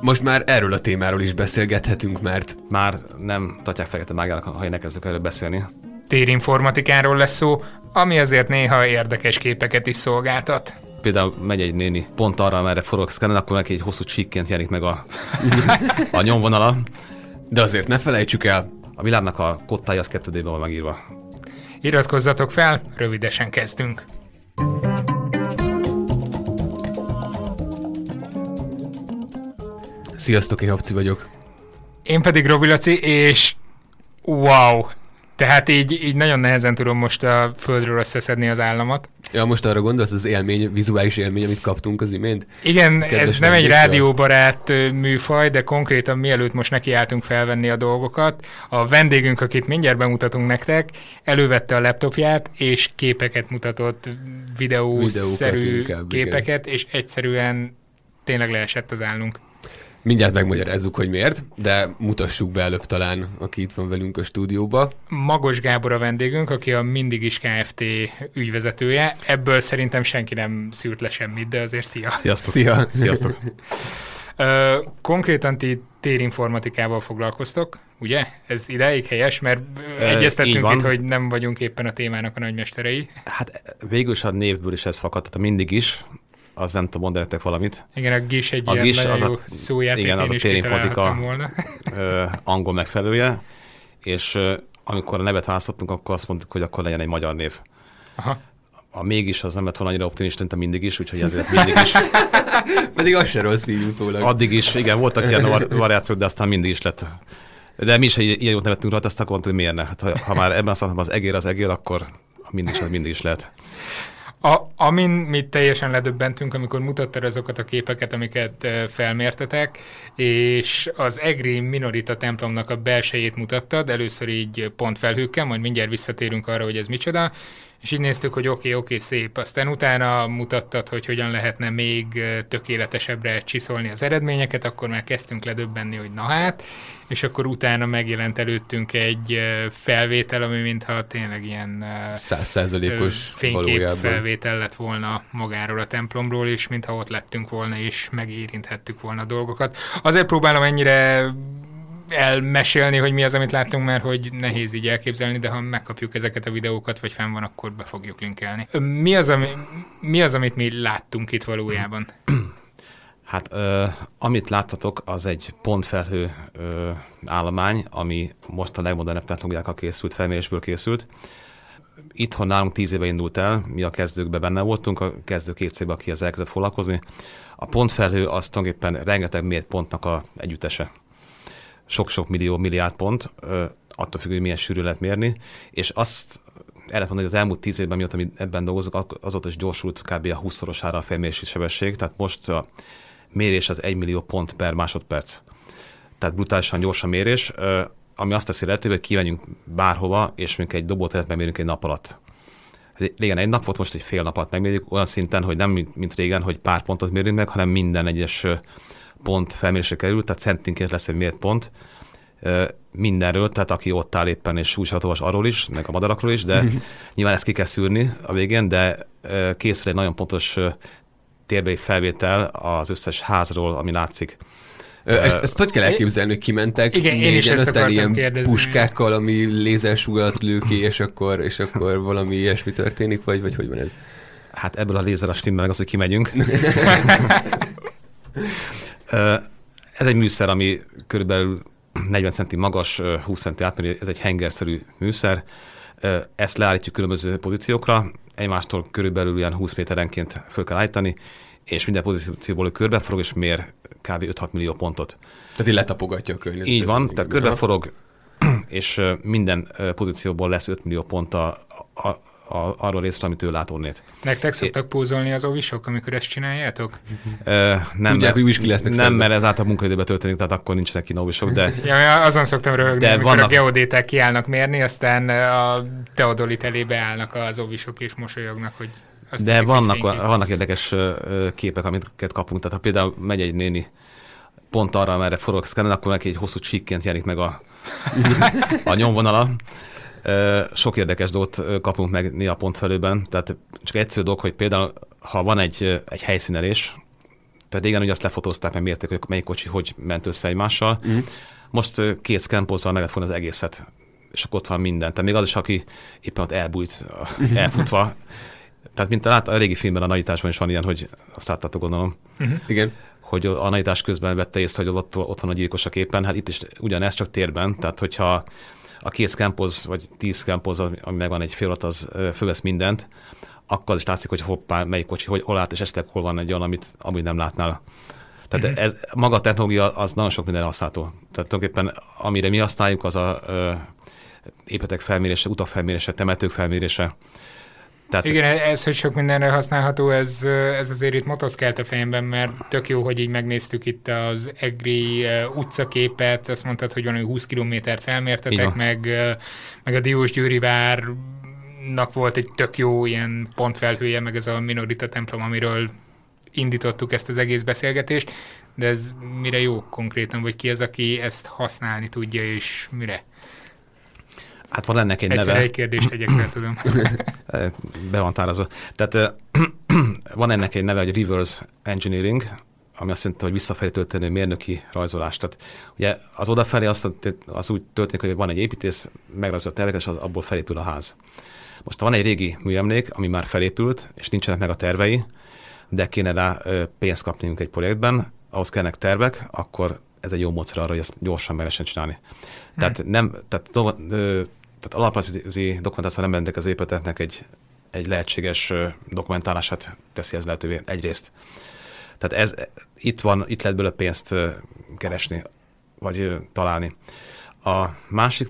Most már erről a témáról is beszélgethetünk, mert Már nem tatják fekete mágának, ha én elkezdek erről beszélni. Térinformatikáról lesz szó, ami azért néha érdekes képeket is szolgáltat. Például megy egy néni pont arra, amerre forog szkennen, akkor neki egy hosszú csíkként jelenik meg a, a nyomvonala. de azért ne felejtsük el, A világnak a kottája az 2 van megírva. Iratkozzatok fel, rövidesen kezdünk. sziasztok, én Habci vagyok. Én pedig Robi Laci, és wow! Tehát így, így nagyon nehezen tudom most a földről összeszedni az államat. Ja, most arra gondolsz, az élmény, vizuális élmény, amit kaptunk az imént? Igen, ez nem egy rádióbarát műfaj, de konkrétan mielőtt most nekiálltunk felvenni a dolgokat, a vendégünk, akit mindjárt bemutatunk nektek, elővette a laptopját, és képeket mutatott, videószerű Videókat inkább, igen. képeket, és egyszerűen tényleg leesett az állunk. Mindjárt megmagyarázzuk, hogy miért, de mutassuk be előbb talán, aki itt van velünk a stúdióba. Magos Gábor a vendégünk, aki a Mindig is Kft. ügyvezetője. Ebből szerintem senki nem szűrt le semmit, de azért szia. Sziasztok! Szia! Sziasztok! Konkrétan ti térinformatikával foglalkoztok, ugye? Ez ideig helyes, mert Ö, egyeztettünk itt, hogy nem vagyunk éppen a témának a nagymesterei. Hát végül is a névből is ez fakadt, tehát mindig is, az nem tudom mondani nektek valamit. Igen, a GIS egy A ilyen GIS nagyon az a- szójáték, igen, az a. Ö, angol megfelelője, és ö, amikor a nevet választottunk, akkor azt mondtuk, hogy akkor legyen egy magyar név. Aha. A mégis az nem lett volna annyira optimista, mint a mindig is, úgyhogy ezért mindig is. Pedig az se rossz így utólag. Addig is, igen, voltak ilyen var- variációk, de aztán mindig is lett. De mi is egy ilyen jót nevettünk rajta, aztán akkor mondtuk, hogy miért ne. Hát, ha, ha már ebben a szakmában az egér az egér, akkor mindig is, az mindig is lehet. A, amin mi teljesen ledöbbentünk, amikor mutattad azokat a képeket, amiket felmértetek, és az EGRI Minorita templomnak a belsejét mutattad, először így pontfelhőkkel, majd mindjárt visszatérünk arra, hogy ez micsoda, és így néztük, hogy oké, okay, oké, okay, szép. Aztán utána mutattad, hogy hogyan lehetne még tökéletesebbre csiszolni az eredményeket, akkor már kezdtünk ledöbbenni, hogy na hát, és akkor utána megjelent előttünk egy felvétel, ami mintha tényleg ilyen ö, Száz százalékos fénykép valójában. felvétel lett volna magáról a templomról, és mintha ott lettünk volna, és megérinthettük volna a dolgokat. Azért próbálom ennyire elmesélni, hogy mi az, amit láttunk, mert hogy nehéz így elképzelni, de ha megkapjuk ezeket a videókat, vagy fenn van, akkor be fogjuk linkelni. Mi az, ami, mi az amit mi láttunk itt valójában? Hát ö, amit láttatok, az egy pontfelhő ö, állomány, ami most a legmodernebb technológiákkal készült, felmérésből készült. Itthon nálunk tíz éve indult el, mi a kezdőkben benne voltunk, a kezdő két cégben, aki ezzel elkezdett foglalkozni. A pontfelhő az tulajdonképpen rengeteg mért pontnak a együttese. Sok-sok millió, milliárd pont, attól függ, hogy milyen sűrű lehet mérni, és azt el lehet mondani, hogy az elmúlt tíz évben, mióta mi ebben dolgozunk, azóta is gyorsult kb. a 20-szorosára a felmérési sebesség, tehát most a mérés az 1 millió pont per másodperc. Tehát brutálisan gyors a mérés, ami azt teszi lehetővé, hogy kimenjünk bárhova, és mondjuk egy dobóteret megmérünk egy nap alatt. Régen egy nap volt, most egy fél nap alatt megmérjük, olyan szinten, hogy nem mint, régen, hogy pár pontot mérünk meg, hanem minden egyes pont felmérésre kerül, tehát centinként lesz egy mért pont ö, mindenről, tehát aki ott áll éppen és újságot olvas arról is, meg a madarakról is, de nyilván ezt ki kell szűrni a végén, de készül egy nagyon pontos térbeli felvétel az összes házról, ami látszik. Ezt, ezt hogy kell elképzelni, hogy kimentek Igen, én is ezt akartam ilyen kérdezni. puskákkal, ami lézersugarat lő ki, és akkor, és akkor valami ilyesmi történik, vagy, vagy hogy van ez? Hát ebből a lézer a stimmel meg az, hogy kimegyünk. Ez egy műszer, ami körülbelül 40 centi magas, ö, 20 centi átmérő, ez egy hengerszerű műszer. Ezt leállítjuk különböző pozíciókra, egymástól körülbelül ilyen 20 méterenként föl kell állítani, és minden pozícióból ő körbeforog, és mér kb. 5-6 millió pontot. Tehát így letapogatja a környezetet. Így van, tehát körbeforog, és minden pozícióból lesz 5 millió pont a, a, a, arról részről, amit ő lát onnét. Nektek szoktak pózolni az ovisok, amikor ezt csináljátok? Ö, nem, Tudják, mert- hogy ki lesznek Nem, mert ez általában munkaidőben történik, tehát akkor nincsenek kinóvisok, de Ja, azon szoktam röhögni, De amikor vannak- a geodéták kiállnak mérni, aztán a teodolit elébe állnak az ovisok és mosolyognak, hogy azt de vannak, vannak érdekes képek, amiket kapunk. Tehát ha például megy egy néni pont arra, amerre forog szkennen, akkor neki egy hosszú csíkként jelenik meg a, a nyomvonala. Sok érdekes dolgot kapunk meg néha pontfelőben, tehát csak egyszerű dolog, hogy például ha van egy, egy helyszínelés, tehát régen ugye azt lefotózták, meg mérték, hogy melyik kocsi hogy ment össze egymással. Mm. Most két szkánpozzal meg lehet az egészet, és akkor ott van minden. Tehát még az is, aki éppen ott elbújt, elfutva. Tehát mint lát, a régi filmben, a nagyításban is van ilyen, hogy azt láttátok gondolom. Uh-huh. Igen. Hogy a nagyítás közben vette észre, hogy ott, ott van a gyilkos a képen. Hát itt is ugyanez, csak térben. Tehát hogyha a két szkánpoz, vagy tíz szkánpoz, ami megvan egy fél az fölvesz mindent, akkor az is látszik, hogy hoppá, melyik kocsi, hogy hol lát, és esetleg hol van egy olyan, amit amúgy nem látnál. Tehát uh-huh. ez, maga a technológia az nagyon sok minden használható. Tehát tulajdonképpen amire mi használjuk, az a ö, épületek felmérése, utak felmérése, temetők felmérése. Tehát, Igen, ez, hogy sok mindenre használható, ez, ez azért itt motoszkelt a fejemben, mert tök jó, hogy így megnéztük itt az Egri utcaképet, azt mondtad, hogy hogy 20 kilométert felmértetek, meg, meg a Diós Győri vár nak volt egy tök jó ilyen pontfelhője, meg ez a Minorita templom, amiről indítottuk ezt az egész beszélgetést, de ez mire jó konkrétan, vagy ki az, aki ezt használni tudja, és mire? Hát van ennek egy Egyszerre neve. egy kérdést tegyek fel, tudom. Be van tárazva. Tehát van ennek egy neve, hogy reverse engineering, ami azt jelenti, hogy visszafelé történő mérnöki rajzolás. Tehát ugye az odafelé azt, az úgy történik, hogy van egy építész, megrajzolt terveket, és az, abból felépül a ház. Most van egy régi műemlék, ami már felépült, és nincsenek meg a tervei, de kéne rá pénzt kapnunk egy projektben, ahhoz kellnek tervek, akkor ez egy jó módszer arra, hogy ezt gyorsan meg lehessen csinálni. Hmm. Tehát nem, tehát, tehát alaprajzi dokumentáció nem rendelkezik az épületeknek egy, egy lehetséges dokumentálását teszi ez lehetővé egyrészt. Tehát ez, itt van, itt lehet belőle pénzt keresni, vagy találni. A másik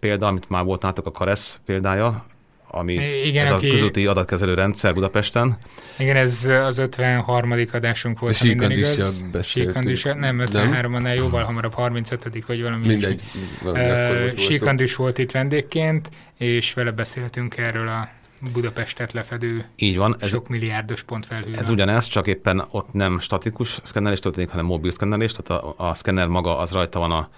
példa, amit már volt nálatok, a Karesz példája, ami Igen, ez aki... a közúti adatkezelő rendszer Budapesten. Igen, ez az 53. adásunk volt, ha minden igaz. nem, 53-annál jóval hamarabb, 35 vagy valami Mindegy. Uh, Síkandris volt itt vendégként, és vele beszéltünk erről a Budapestet lefedő Így van, ez, sok milliárdos pontfelhő. Ez ugyanez, csak éppen ott nem statikus szkennelés történik, hanem mobil szkennelés, tehát a, a szkenner maga az rajta van a,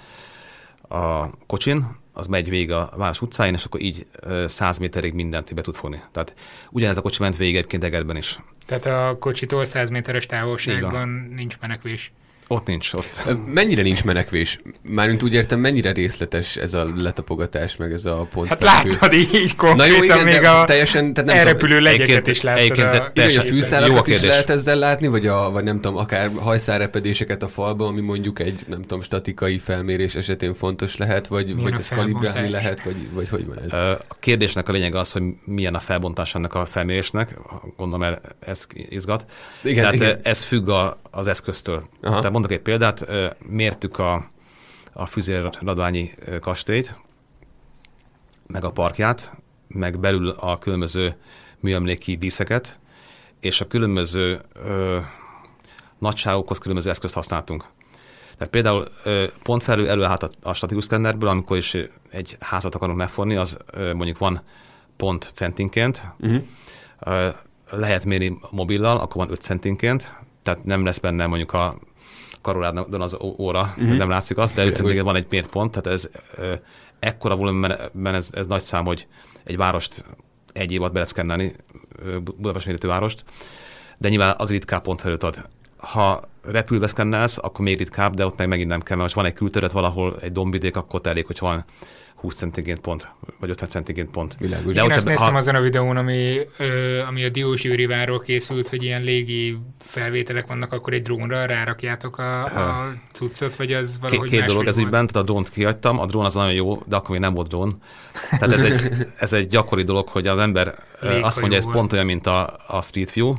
a kocsin, az megy végig a város utcáin, és akkor így 100 méterig mindent be tud fogni. Tehát ugyanez a kocsi ment végig egyébként Egerben is. Tehát a kocsitól 100 méteres távolságban nincs menekvés. Ott nincs, ott. Mennyire nincs menekvés? Mármint úgy értem, mennyire részletes ez a letapogatás, meg ez a pont. Hát láttad így konkrétan, Na jó, igen, még a teljesen, tehát nem elrepülő legyeket is láttad. Egyébként a, teljesen, a fűszálakat is lehet ezzel látni, vagy, a, vagy nem tudom, akár hajszárepedéseket a falba, ami mondjuk egy, nem tudom, statikai felmérés esetén fontos lehet, vagy, vagy ezt kalibrálni lehet, vagy, vagy hogy van ez? A kérdésnek a lényeg az, hogy milyen a felbontás ennek a felmérésnek, gondolom ez izgat. Igen, Tehát igen. ez függ a, az eszköztől. Aha. Tehát mondok egy példát, mértük a, a Füzér-Radványi kastélyt, meg a parkját, meg belül a különböző műemléki díszeket, és a különböző ö, nagyságokhoz különböző eszközt használtunk. Tehát például pont felül előállt a, a statikus szkennerből, amikor is egy házat akarunk megfonni, az mondjuk van pont centinként, uh-huh. lehet mérni mobillal, akkor van 5 centinként, tehát nem lesz benne mondjuk a karoládon az óra, uh-huh. nem látszik azt, de okay. van egy mérpont, tehát ez ekkora volumenben ez, ez nagy szám, hogy egy várost egy év alatt beleszkennelni, Budapest méretű várost, de nyilván az ritkább pont előtt ad. Ha repülve szkennelsz, akkor még ritkább, de ott meg megint nem kell, mert most van egy külterület valahol, egy dombvidék, akkor elég, hogy van 20 centinként pont, vagy 50 centinként pont. Világos. De Én azt néztem ha... azon a videón, ami, ö, ami a Diós Győriváról készült, hogy ilyen légi felvételek vannak, akkor egy drónra rárakjátok a, a cuccot, vagy az valahogy Két, két dolog ez ügyben, tehát a drónt kihagytam, a drón az nagyon jó, de akkor még nem volt drón. Tehát ez egy, ez egy gyakori dolog, hogy az ember azt mondja, ez pont olyan, mint a, a Street View,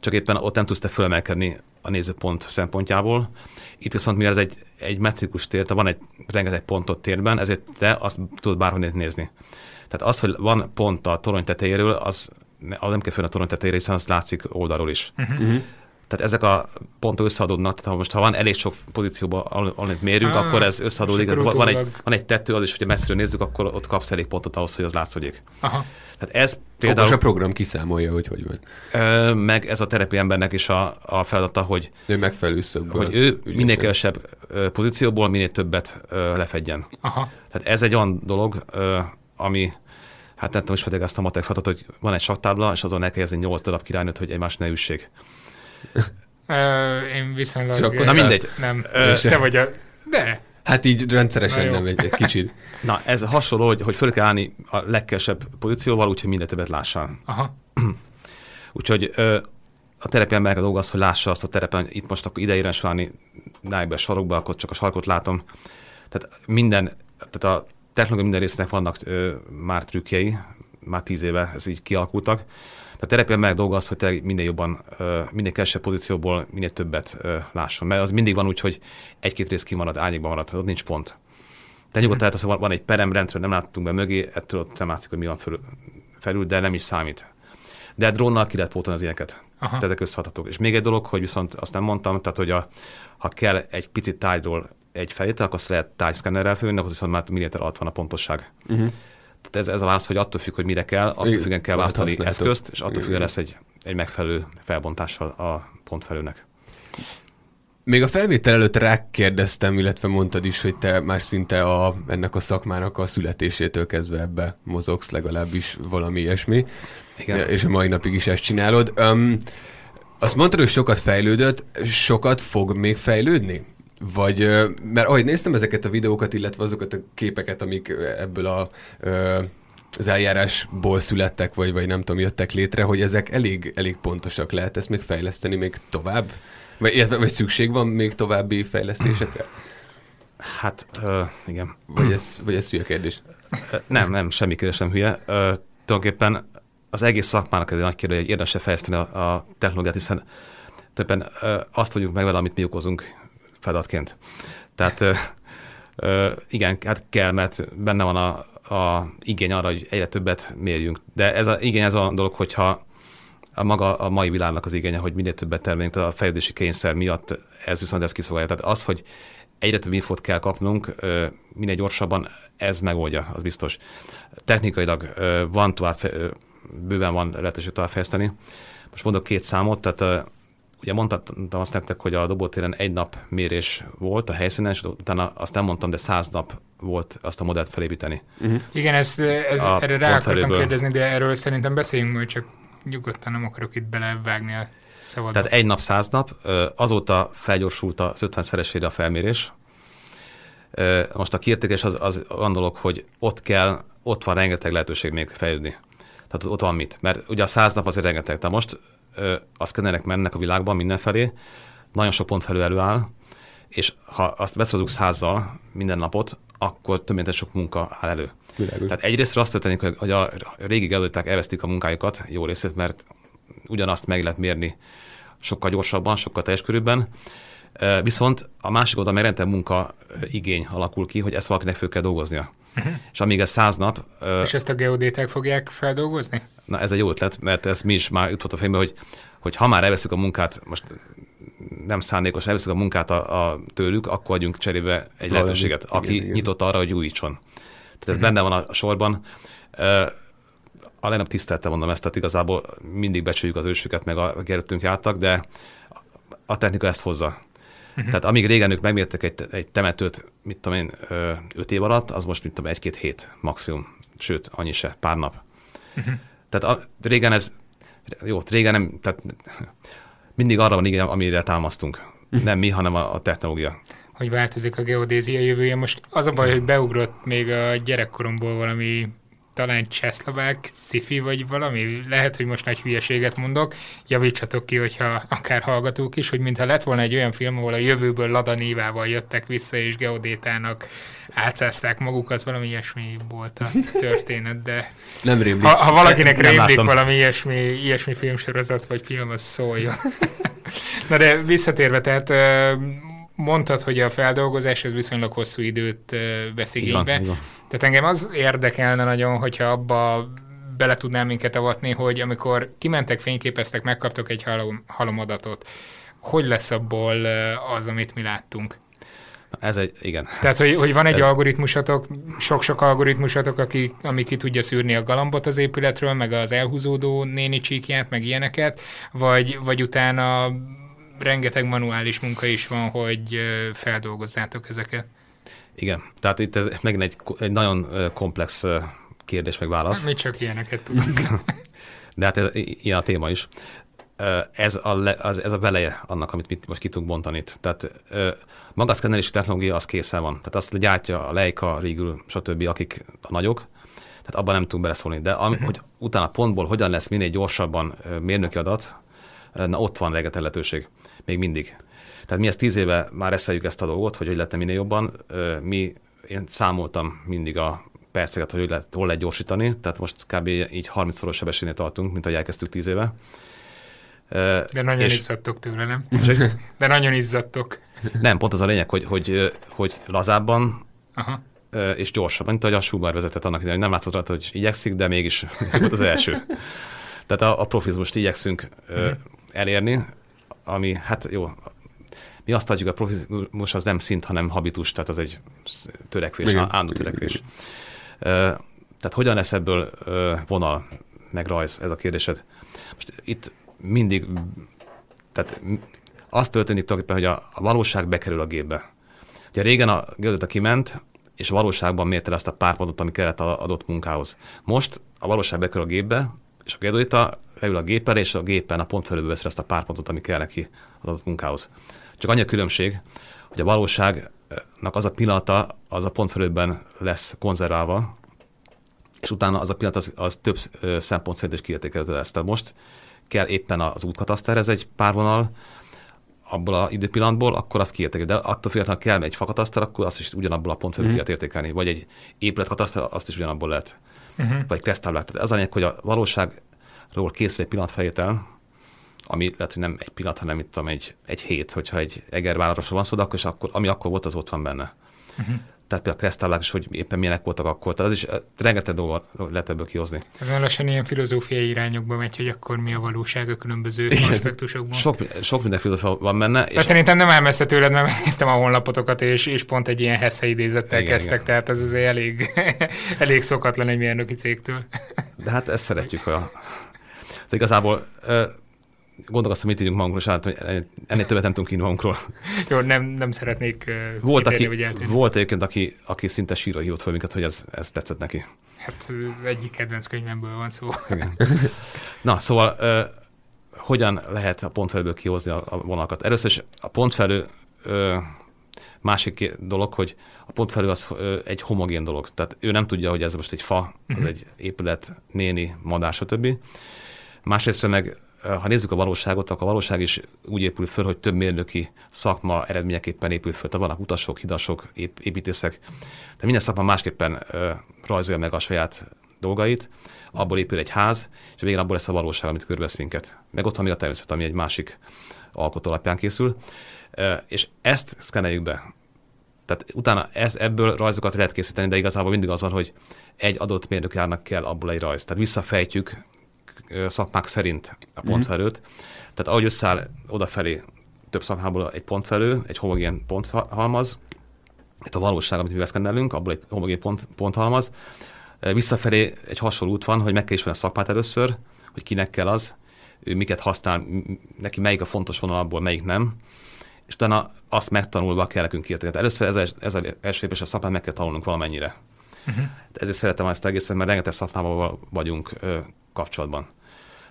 csak éppen ott nem tudsz te fölemelkedni a nézőpont szempontjából. Itt viszont mivel ez egy, egy metrikus tér, tehát van egy rengeteg pontot térben, ezért te azt tudod bárhonnét nézni. Tehát az, hogy van pont a torony tetejéről, az, az nem kell fönn a torony tetejére, hiszen az látszik oldalról is. Uh-huh. Tehát ezek a pontok összeadódnak, tehát ha most ha van elég sok pozícióban, amit mérünk, ah, akkor ez összeadódik. Van, van, egy, van egy tető, az is, hogyha messziről nézzük, akkor ott kapsz elég pontot ahhoz, hogy az látszódik. Aha. Tehát ez például... Okos a program kiszámolja, hogy hogy van. Meg ez a terepi embernek is a, a feladata, hogy ő megfelelő szögből. Hogy ő minél kevesebb pozícióból minél többet lefedjen. Aha. Tehát ez egy olyan dolog, ami hát nem tudom, is ezt a matek feladatot, hogy van egy saktábla, és azon el kell 8 darab királynőt, hogy egymás ne üssék. Én viszonylag... Na mindegy. Nem, te vagy a... De, Hát így rendszeresen nem egy, egy kicsit. Na, ez hasonló, hogy, hogy föl kell állni a legkesebb pozícióval, úgyhogy minden többet lássál. Aha. úgyhogy ö, a terepen meg a dolga az, hogy lássa azt a terepen, itt most akkor ideérens válni nájbe sarokba, akkor csak a sarkot látom. Tehát minden, tehát a technológia minden résznek vannak ö, már trükkjei, már tíz éve ez így kialakultak. A terepén meg dolga az, hogy te minél jobban, minél kevesebb pozícióból minél többet lásson. Mert az mindig van úgy, hogy egy-két rész kimarad, árnyékban marad, ott nincs pont. Te nyugodtan lehet, hogy van egy peremrendről, nem láttunk be mögé, ettől ott nem látszik, hogy mi van felül, felül de nem is számít. De drónnal ki lehet pótolni az ilyeneket. Aha. Tehát ezek összehathatók. És még egy dolog, hogy viszont azt nem mondtam, tehát hogy a, ha kell egy picit tájról egy felvétel, akkor azt lehet tájszkennerrel főnni, akkor viszont már milliméter alatt van a pontosság. Uh-huh. Tehát ez, ez a válasz, hogy attól függ, hogy mire kell, attól függően kell választani eszközt, és attól függően lesz egy, egy megfelelő felbontása a pontfelőnek. Még a felvétel előtt rákérdeztem, illetve mondtad is, hogy te már szinte a, ennek a szakmának a születésétől kezdve ebbe mozogsz, legalábbis valami ilyesmi. Igen. És a mai napig is ezt csinálod. Um, azt mondtad, hogy sokat fejlődött, sokat fog még fejlődni? Vagy, mert ahogy néztem ezeket a videókat, illetve azokat a képeket, amik ebből a az eljárásból születtek, vagy, vagy nem tudom, jöttek létre, hogy ezek elég, elég pontosak lehet ezt még fejleszteni még tovább? Vagy, vagy szükség van még további fejlesztésekre? Hát, uh, igen. Vagy ez, vagy ez hülye kérdés? nem, nem, semmi kérdés nem hülye. Uh, tulajdonképpen az egész szakmának egy nagy kérdés, hogy érdemes fejleszteni a, a technológiát, hiszen többen uh, azt tudjuk meg vele, amit mi okozunk feladatként. Tehát ö, ö, igen, hát kell, mert benne van a, a igény arra, hogy egyre többet mérjünk. De ez a igény ez a dolog, hogyha a maga a mai világnak az igénye, hogy minél többet termeljünk, a fejlődési kényszer miatt ez viszont ez kiszolgálja. Tehát az, hogy egyre több infót kell kapnunk, minél gyorsabban, ez megoldja, az biztos. Technikailag van tovább, bőven van lehetőség tovább fejleszteni. Most mondok két számot, tehát ugye mondtam azt nektek, hogy a dobótéren egy nap mérés volt a helyszínen, és utána azt nem mondtam, de száz nap volt azt a modellt felépíteni. Uh-huh. Igen, ezt, ez, erre rá akartam kérdezni, de erről szerintem beszéljünk majd, csak nyugodtan nem akarok itt belevágni a szavadat. Tehát egy nap, száz nap, azóta felgyorsult az 50 szeresére a felmérés. Most a kiértékes az, az olyan dolog, hogy ott kell, ott van rengeteg lehetőség még fejlődni. Tehát ott van mit. Mert ugye a száz nap azért rengeteg. Tehát most a szkennerek mennek a világban mindenfelé, nagyon sok pont felül előáll, és ha azt beszorozunk százzal minden napot, akkor több mint sok munka áll elő. Világos. Tehát egyrészt azt történik, hogy a régi gelőták elvesztik a munkájukat, jó részét, mert ugyanazt meg lehet mérni sokkal gyorsabban, sokkal teljes körülben. Viszont a másik oldal meg munka igény alakul ki, hogy ezt valakinek föl kell dolgoznia. Uh-huh. És amíg ez száz nap... És ezt a geodéták fogják feldolgozni? Na ez egy jó ötlet, mert ez mi is már jutott a fejembe, hogy, hogy ha már elveszük a munkát, most nem szándékos, elveszük a munkát a, a tőlük, akkor adjunk cserébe egy Valami, lehetőséget, aki igen, nyitott arra, hogy újítson. Tehát ez uh-huh. benne van a sorban. A legnagyobb tisztelte mondom ezt, tehát igazából mindig becsüljük az ősüket, meg a gerőttünk jártak, de a technika ezt hozza. Uh-huh. Tehát amíg régen ők megmértek egy, egy temetőt, mit tudom én, öt év alatt, az most, mit tudom, egy-két hét maximum, sőt, annyi se, pár nap. Uh-huh. Tehát a, régen ez, jó, régen nem, tehát mindig arra van igen, amire támasztunk. Nem mi, hanem a, a technológia. Hogy változik a geodézia jövője. Most az a baj, hogy beugrott még a gyerekkoromból valami talán csehszlovák sci vagy valami, lehet, hogy most nagy hülyeséget mondok, javítsatok ki, hogyha akár hallgatók is, hogy mintha lett volna egy olyan film, ahol a jövőből Lada Nívával jöttek vissza, és geodétának átszázták magukat, valami ilyesmi volt a történet, de nem rémlik. Ha, ha valakinek nem rémlik látom. valami ilyesmi, ilyesmi filmsorozat vagy film, az szóljon. Na de visszatérve, tehát mondtad, hogy a feldolgozás ez viszonylag hosszú időt vesz igénybe. Tehát engem az érdekelne nagyon, hogyha abba bele tudnám minket avatni, hogy amikor kimentek, fényképeztek, megkaptok egy halom, halomadatot, hogy lesz abból az, amit mi láttunk? Ez egy, igen. Tehát, hogy, hogy van egy Ez... algoritmusatok, sok-sok algoritmusatok, aki, ami ki tudja szűrni a galambot az épületről, meg az elhúzódó néni csíkját, meg ilyeneket, vagy, vagy utána rengeteg manuális munka is van, hogy feldolgozzátok ezeket. Igen, tehát itt ez megint egy, egy nagyon komplex kérdés meg válasz. Mi csak ilyeneket tudunk. De hát ez, ilyen a téma is. Ez a, le, az, ez a veleje annak, amit mit most ki tudunk bontani itt. Tehát maga a szkennelési technológia az készen van. Tehát azt gyártja a Leica, Rigül, stb., akik a nagyok, tehát abban nem tudunk beleszólni. De ami, hogy utána pontból hogyan lesz minél gyorsabban mérnöki adat, na ott van lehetőség. Még mindig. Tehát mi ezt tíz éve már eszeljük ezt a dolgot, hogy hogy lehetne minél jobban. Mi, én számoltam mindig a perceket, hogy, hogy lehet, hol lehet gyorsítani, tehát most kb. így 30-szoros sebességnél tartunk, mint ahogy elkezdtük tíz éve. De nagyon és... izzadtok tőle, nem? De nagyon izzadtok. Nem, pont az a lényeg, hogy, hogy, hogy lazábban Aha. és gyorsabban, mint ahogy a Schumer vezetett annak idején, nem látszott rajta, hogy igyekszik, de mégis volt az első. Tehát a, a profizmust igyekszünk uh-huh. elérni, ami, hát jó, mi azt adjuk, a profizmus az nem szint, hanem habitus, tehát az egy törekvés, állandó törekvés. Tehát hogyan lesz ebből vonal, meg rajz, ez a kérdésed. Most itt mindig, tehát az történik tulajdonképpen, hogy a, a valóság bekerül a gépbe. Ugye régen a geodeta kiment, és a valóságban mérte ezt a pár pontot, ami kellett a adott munkához. Most a valóság bekerül a gépbe, és a geodeta leül a géppel, és a gépen a pontfelőbe veszi ezt a pár pontot, ami kell neki az adott munkához. Csak annyi a különbség, hogy a valóságnak az a pillanata, az a pontfelőben lesz konzerválva, és utána az a pillanat az, az több szempont szerint is kiértékelhető lesz. Tehát most kell éppen az útkataszter, ez egy párvonal, abból az időpillanatból, akkor azt kiértékel. De attól függetlenül, ha kell egy fakataszter, akkor azt is ugyanabból a pont felül uh-huh. értékelni. Vagy egy épületkataszter, azt is ugyanabból lehet. Uh-huh. Vagy kresztáblák. Tehát az a lényeg, hogy a valóságról készül egy pillanatfelétel, ami lehet, hogy nem egy pillanat, hanem itt egy, egy hét, hogyha egy egervárosról van szó, de akkor, is akkor, ami akkor volt, az ott van benne. Uh-huh tehát például a kresztáblák is, hogy éppen milyenek voltak akkor. Tehát az is rengeteg dolgot lehet ebből kihozni. Ez már lassan ilyen filozófiai irányokba megy, hogy akkor mi a valóság a különböző aspektusokban. Sok, sok minden filozófia van benne. És szerintem nem elmessze tőled, mert megnéztem a honlapototokat, és, és pont egy ilyen hesse idézettel igen, kezdtek, igen. tehát ez azért elég, elég szokatlan egy mérnöki cégtől. De hát ezt szeretjük. A... Ez igazából gondolkoztam, mit írjunk magunkról, és hát ennél többet nem tudunk írni magunkról. Jó, nem, nem szeretnék volt, aki, vagy Volt egyébként, aki, aki szinte sírva hívott fel minket, hogy ez, ez tetszett neki. Hát az egyik kedvenc könyvemből van szó. Igen. Na, szóval uh, hogyan lehet a pontfelőből kihozni a, a vonalakat? Először is a pontfelő uh, másik dolog, hogy a pontfelő az uh, egy homogén dolog. Tehát ő nem tudja, hogy ez most egy fa, az uh-huh. egy épület, néni, madár, stb. Másrészt meg ha nézzük a valóságot, akkor a valóság is úgy épül föl, hogy több mérnöki szakma eredményeképpen épül föl. Tehát vannak utasok, hidasok, építészek, de minden szakma másképpen rajzolja meg a saját dolgait, abból épül egy ház, és végén abból lesz a valóság, amit körülvesz minket. Meg ott van még a természet, ami egy másik alkotó alapján készül. És ezt szkeneljük be. Tehát utána ez, ebből rajzokat lehet készíteni, de igazából mindig az van, hogy egy adott mérnökjárnak kell abból egy rajz. Tehát visszafejtjük szakmák szerint a pontfelőt. Mm-hmm. Tehát ahogy összeáll odafelé több szakmából egy pontfelő, egy homogén ponthalmaz, itt a valóság, amit mi veszkennelünk, abból egy homogén pont, ponthalmaz. Visszafelé egy hasonló út van, hogy meg kell ismerni a szakmát először, hogy kinek kell az, ő miket használ, neki melyik a fontos vonal, abból melyik nem, és utána azt megtanulva kell nekünk kiérteni. Először ez, ez az első lépés a szakmát meg kell tanulnunk valamennyire. Uh-huh. Ezért szeretem ezt egészen, mert rengeteg szakmával vagyunk ö, kapcsolatban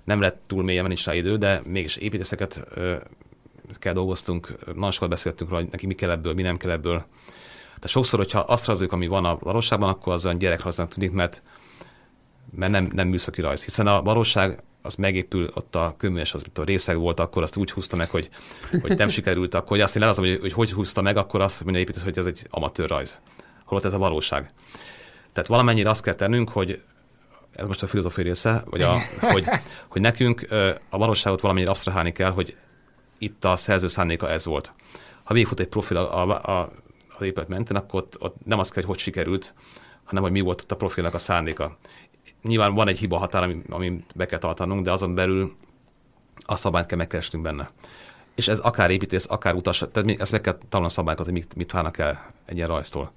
nem lett túl mélyen, nincs rá idő, de mégis építészeket kell dolgoztunk, nagyon sokat beszéltünk róla, hogy neki mi kell ebből, mi nem kell ebből. Tehát sokszor, hogyha azt rajzoljuk, ami van a valóságban, akkor az olyan gyerekrajznak tűnik, mert, mert nem, nem műszaki rajz. Hiszen a valóság az megépül, ott a köműes, az a részeg volt, akkor azt úgy húzta meg, hogy, hogy nem sikerült, akkor hogy azt én elazom, hogy, hogy hogy húzta meg, akkor azt mondja építész, hogy ez egy amatőr rajz. Holott ez a valóság. Tehát valamennyire azt kell tennünk, hogy ez most a filozófia része, vagy a, hogy, hogy nekünk a valóságot valamennyire absztrahálni kell, hogy itt a szerző szándéka ez volt. Ha végigfut egy profil a, a, a, az épület mentén, akkor ott, ott nem az kell, hogy hogy sikerült, hanem hogy mi volt ott a profilnak a szándéka. Nyilván van egy hiba határ, amit ami be kell tartanunk, de azon belül a szabályt kell megkeresnünk benne. és ez akár építész, akár utas, tehát ezt meg kell tanulni a szabályokat, hogy mit, mit várnak el egy ilyen rajztól.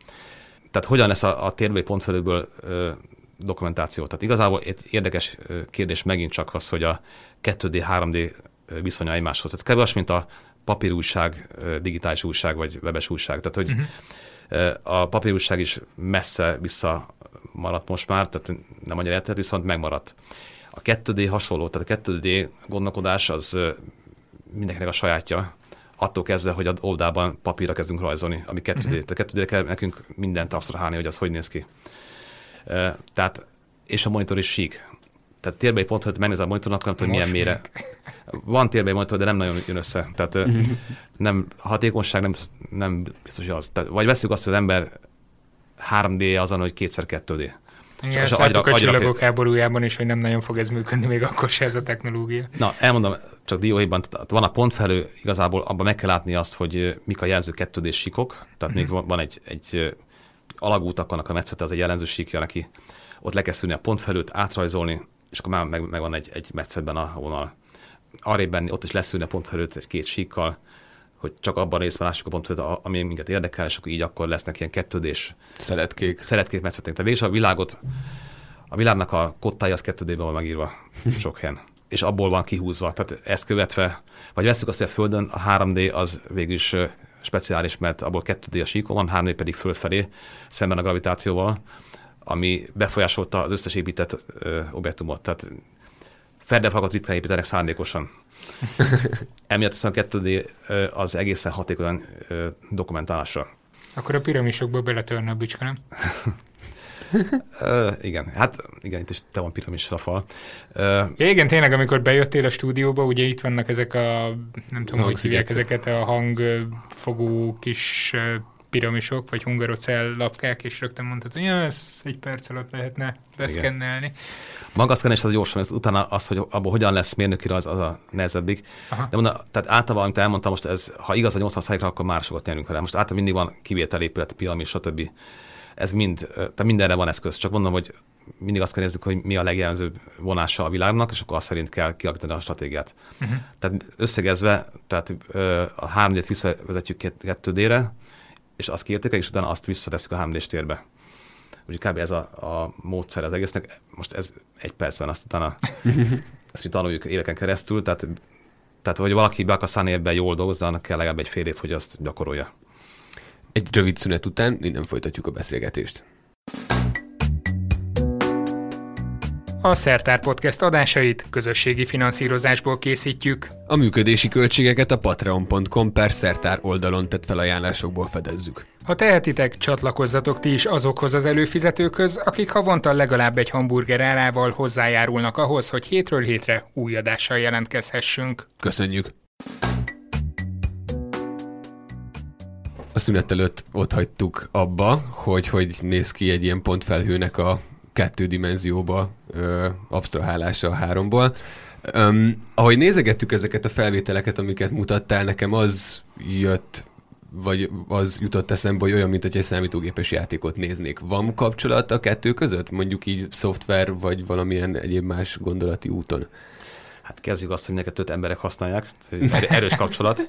Tehát hogyan lesz a, a térbeli pontfelőből ö, dokumentáció? Tehát igazából egy érdekes kérdés megint csak az, hogy a 2D, 3D viszonya egymáshoz. Ez kb. mint a papírújság, digitális újság vagy webes újság. Tehát, hogy uh-huh. a papírújság is messze vissza maradt most már, tehát nem annyira érted, viszont megmaradt. A 2D hasonló, tehát a 2D gondolkodás az mindenkinek a sajátja, attól kezdve, hogy a oldalban papírra kezdünk rajzolni, ami 2D. Uh-huh. Mhm. Tehát 2D kell nekünk mindent absztrahálni, hogy az hogy néz ki. Tehát, és a monitor is sík. Tehát térbeli pont, hogy megnéz a monitornak, nem tudom, milyen mére. Van térbeli monitor, de nem nagyon jön össze. Tehát nem, hatékonyság nem, nem biztos, hogy az. Tehát, vagy veszük azt, hogy az ember 3D azon, hogy kétszer 2D. Igen, ezt láttuk a csillagok háborújában is, hogy nem nagyon fog ez működni, még akkor se ez a technológia. Na, elmondom, csak dióhéjban, van a pontfelő, igazából abban meg kell látni azt, hogy mik a jelző kettődés sikok, tehát uh-huh. még van egy, egy alagútak, annak a metszete, az egy jellemző síkja neki, ott le kell szűrni a pontfelőt, átrajzolni, és akkor már meg, meg van egy, egy metszetben a vonal. Arrébb ott is leszűrni a pontfelőt egy két síkkal, hogy csak abban részben lássuk a pontot, ami minket érdekel, és akkor így akkor lesznek ilyen kettődés. Szeretkék. Szeretkék metszeték. Tehát végül a világot, a világnak a kottája az kettődében van megírva sok helyen. És abból van kihúzva. Tehát ezt követve, vagy veszük azt, hogy a Földön a 3D az végül is speciális, mert abból 2D a síkon van, 3D pedig fölfelé, szemben a gravitációval, ami befolyásolta az összes épített ö, objektumot. Tehát Ferdefakot ritkán építenek szándékosan. Emiatt a 2D az egészen hatékonyan dokumentálásra. Akkor a piramisokba beletörne a bicska, nem? igen, hát igen, itt is te van piramis a fal. Uh, ja, igen, tényleg, amikor bejöttél a stúdióba, ugye itt vannak ezek a, nem tudom, hogy hívják ezeket a hangfogó kis piramisok, vagy hungarocell lapkák, és rögtön mondtad, hogy ja, ez egy perc alatt lehetne beszkennelni. Maga a szkennés az gyorsan, ez utána az, hogy abból hogyan lesz mérnöki az, az a nehezebbik. Aha. De mondom, tehát általában, amit elmondtam most, ez, ha igaz a 80 százalékra, akkor már sokat nyerünk vele. Most általában mindig van kivételépület, piramis, stb. Ez mind, tehát mindenre van eszköz. Csak mondom, hogy mindig azt kell nézzük, hogy mi a legjellemzőbb vonása a világnak, és akkor azt szerint kell kialakítani a stratégiát. Uh-huh. Tehát összegezve, tehát a 3 d visszavezetjük 2D-re, és azt kiértékeljük, és utána azt visszateszünk a 3 térbe. Úgyhogy kb. ez a, a módszer az egésznek. Most ez egy percben, azt utána ezt mi tanuljuk éveken keresztül, tehát, tehát hogy valaki be akar szállni ebben jól dolgozza, annak kell legalább egy fél év, hogy azt gyakorolja. Egy rövid szünet után innen folytatjuk a beszélgetést. A Szertár Podcast adásait közösségi finanszírozásból készítjük. A működési költségeket a patreon.com per Szertár oldalon tett felajánlásokból fedezzük. Ha tehetitek, csatlakozzatok ti is azokhoz az előfizetőkhöz, akik havonta legalább egy hamburger árával hozzájárulnak ahhoz, hogy hétről hétre új adással jelentkezhessünk. Köszönjük! A szünet előtt ott hagytuk abba, hogy hogy néz ki egy ilyen pontfelhőnek a kettő dimenzióba ö, absztrahálása a háromból. Um, ahogy nézegettük ezeket a felvételeket, amiket mutattál, nekem az jött vagy az jutott eszembe, hogy olyan, mint hogy egy számítógépes játékot néznék. Van kapcsolat a kettő között? Mondjuk így szoftver, vagy valamilyen egyéb más gondolati úton? Hát kezdjük azt, hogy neked öt emberek használják, erős kapcsolat,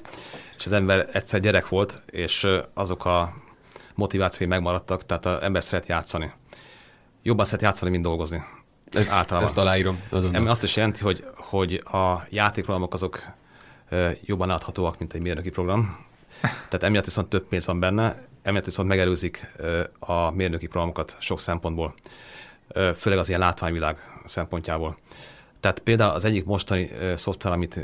és az ember egyszer gyerek volt, és azok a motivációi megmaradtak, tehát az ember szeret játszani jobban szeret játszani, mint dolgozni. Ez, általában. Ezt aláírom. Ami azt is jelenti, hogy, hogy a játékprogramok azok jobban láthatóak, mint egy mérnöki program. Tehát emiatt viszont több pénz van benne, emiatt viszont megelőzik a mérnöki programokat sok szempontból, főleg az ilyen látványvilág szempontjából. Tehát például az egyik mostani szoftver, amit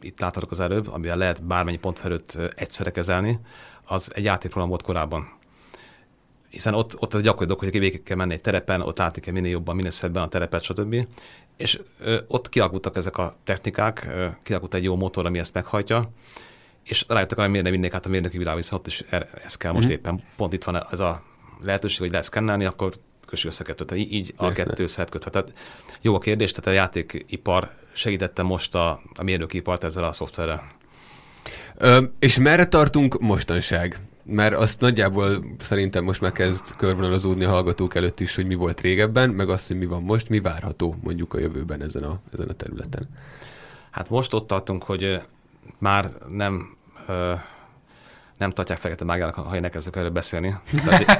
itt láthatok az előbb, amivel lehet bármennyi pontfelőt egyszerre kezelni, az egy játékprogram volt korábban hiszen ott, ott az gyakori dolog, hogy végig kell menni egy terepen, ott látni kell minél jobban, minél szebben a terepet, stb. És ö, ott kialakultak ezek a technikák, ö, kialakult egy jó motor, ami ezt meghajtja, és rájöttek, hogy miért nem vinnék át a mérnöki világ, viszont ott is er, ez kell most mm-hmm. éppen, pont itt van ez a lehetőség, hogy lehet szkennelni, akkor kössük össze kettőt. Tehát így a kettő össze kötve. Tehát jó a kérdés, tehát a játékipar segítette most a, a mérnökipart ezzel a szoftverrel. Ö, és merre tartunk mostanság? mert azt nagyjából szerintem most már kezd körvonalazódni a hallgatók előtt is, hogy mi volt régebben, meg azt, hogy mi van most, mi várható mondjuk a jövőben ezen a, ezen a területen. Hát most ott tartunk, hogy már nem ö, nem tartják fekete mágiának, ha én elkezdek erről beszélni.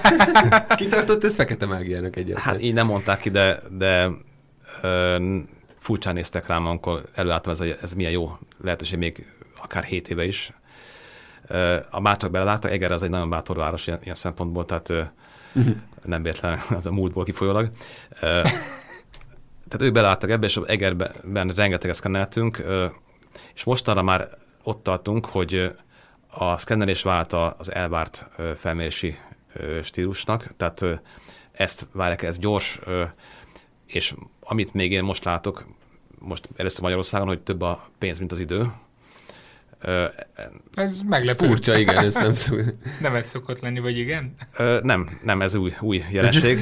Ki tartott ez fekete mágiának egyáltalán? Hát így nem mondták ki, de, de ö, furcsán néztek rám, amikor előálltam, ez, ez milyen jó lehetőség még akár 7 éve is. A bátrak beleláttak, Eger az egy nagyon bátor város ilyen, ilyen szempontból, tehát uh-huh. nem véletlen az a múltból kifolyólag. tehát ők beláttak ebbe, és Egerben rengeteget szkenneltünk, és mostanra már ott tartunk, hogy a szkennelés vált az elvárt felmérési stílusnak, tehát ezt várják, ez gyors, és amit még én most látok, most először Magyarországon, hogy több a pénz, mint az idő. Ez meglepő. Furcsa, igen, ez nem szó. Nem ez szokott lenni, vagy igen? Nem, nem, ez új, új jelenség.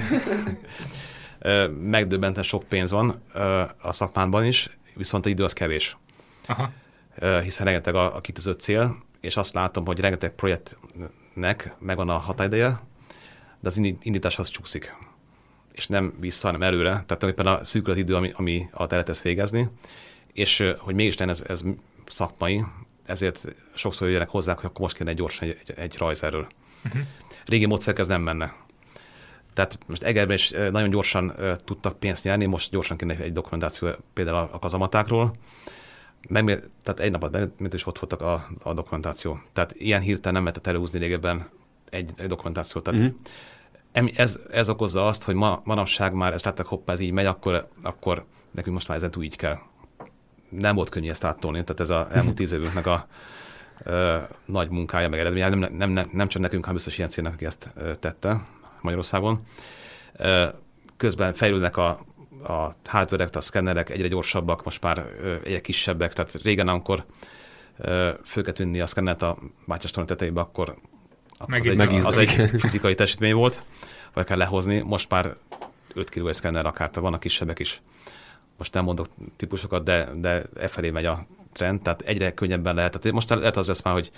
Megdöbbenten sok pénz van a szakmánban is, viszont az idő az kevés. Aha. Hiszen rengeteg a, a kitűzött cél, és azt látom, hogy rengeteg projektnek megvan a határideje, de az indításhoz csúszik és nem vissza, hanem előre. Tehát tulajdonképpen a szűkül az idő, ami, ami alatt el lehet végezni, és hogy mégis ez, ez szakmai, ezért sokszor jönnek hozzá, hogy akkor most kéne egy gyorsan egy, egy, egy rajz erről. Uh-huh. Régi módszer ez nem menne. Tehát most Egerben is nagyon gyorsan tudtak pénzt nyerni, most gyorsan kéne egy dokumentáció például a kazamatákról, meg, tehát egy napot mint is ott voltak a, a dokumentáció. Tehát ilyen hirtelen nem lehetett előhúzni régebben egy, egy dokumentációt. Tehát uh-huh ez, ez okozza azt, hogy ma, manapság már ezt láttak, hoppá, ez így megy, akkor, akkor nekünk most már ezen túl így kell. Nem volt könnyű ezt áttolni, tehát ez a elmúlt tíz évünknek a ö, nagy munkája, meg eredménye, nem, nem, nem, nem csak nekünk, hanem biztos ilyen célnak, aki ezt ö, tette Magyarországon. Ö, közben fejlődnek a, a hardware a szkennerek egyre gyorsabbak, most már egyre kisebbek, tehát régen, amikor föl tűnni a szkennert a bátyástorony tetejébe, akkor az egy, az egy fizikai teljesítmény volt, vagy kell lehozni. Most már 5 kg szkenner akár, vannak kisebbek is. Most nem mondok típusokat, de, de e felé megy a trend, tehát egyre könnyebben lehet. Tehát most lehet az lesz már, hogy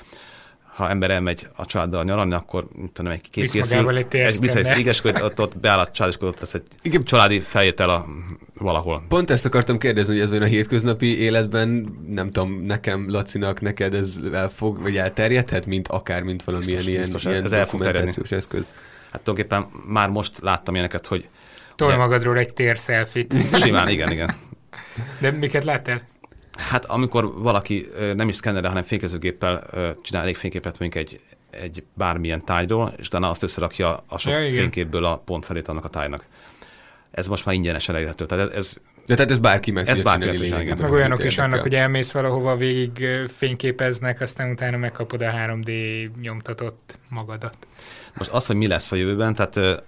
ha ember elmegy a családdal nyaralni, akkor tudom, egy kép készül. Egy vissza hogy ott, ott beáll a család, és ott lesz egy Igen. családi felvétel a, valahol. Pont ezt akartam kérdezni, hogy ez olyan a hétköznapi életben, nem tudom, nekem, Lacinak, neked ez elfog, vagy elterjedhet, mint akár, mint valamilyen biztos, ilyen, biztos, ilyen ez dokumentációs eszköz. Hát tulajdonképpen már most láttam ilyeneket, hogy Tolj magadról egy tér szelfit. Simán, igen, igen. De miket láttál? Hát amikor valaki nem is szkennerrel, hanem fékezőgéppel csinál elég fényképet mondjuk egy, egy bármilyen tájról, és utána azt összerakja a sok ja, fényképből a pont felét annak a tájnak. Ez most már ingyenesen elérhető. Tehát ez, de tehát ez bárki meg ez bárki meg Meg olyanok is vannak, hogy elmész valahova, végig fényképeznek, aztán utána megkapod a 3D nyomtatott magadat. Most az, hogy mi lesz a jövőben, tehát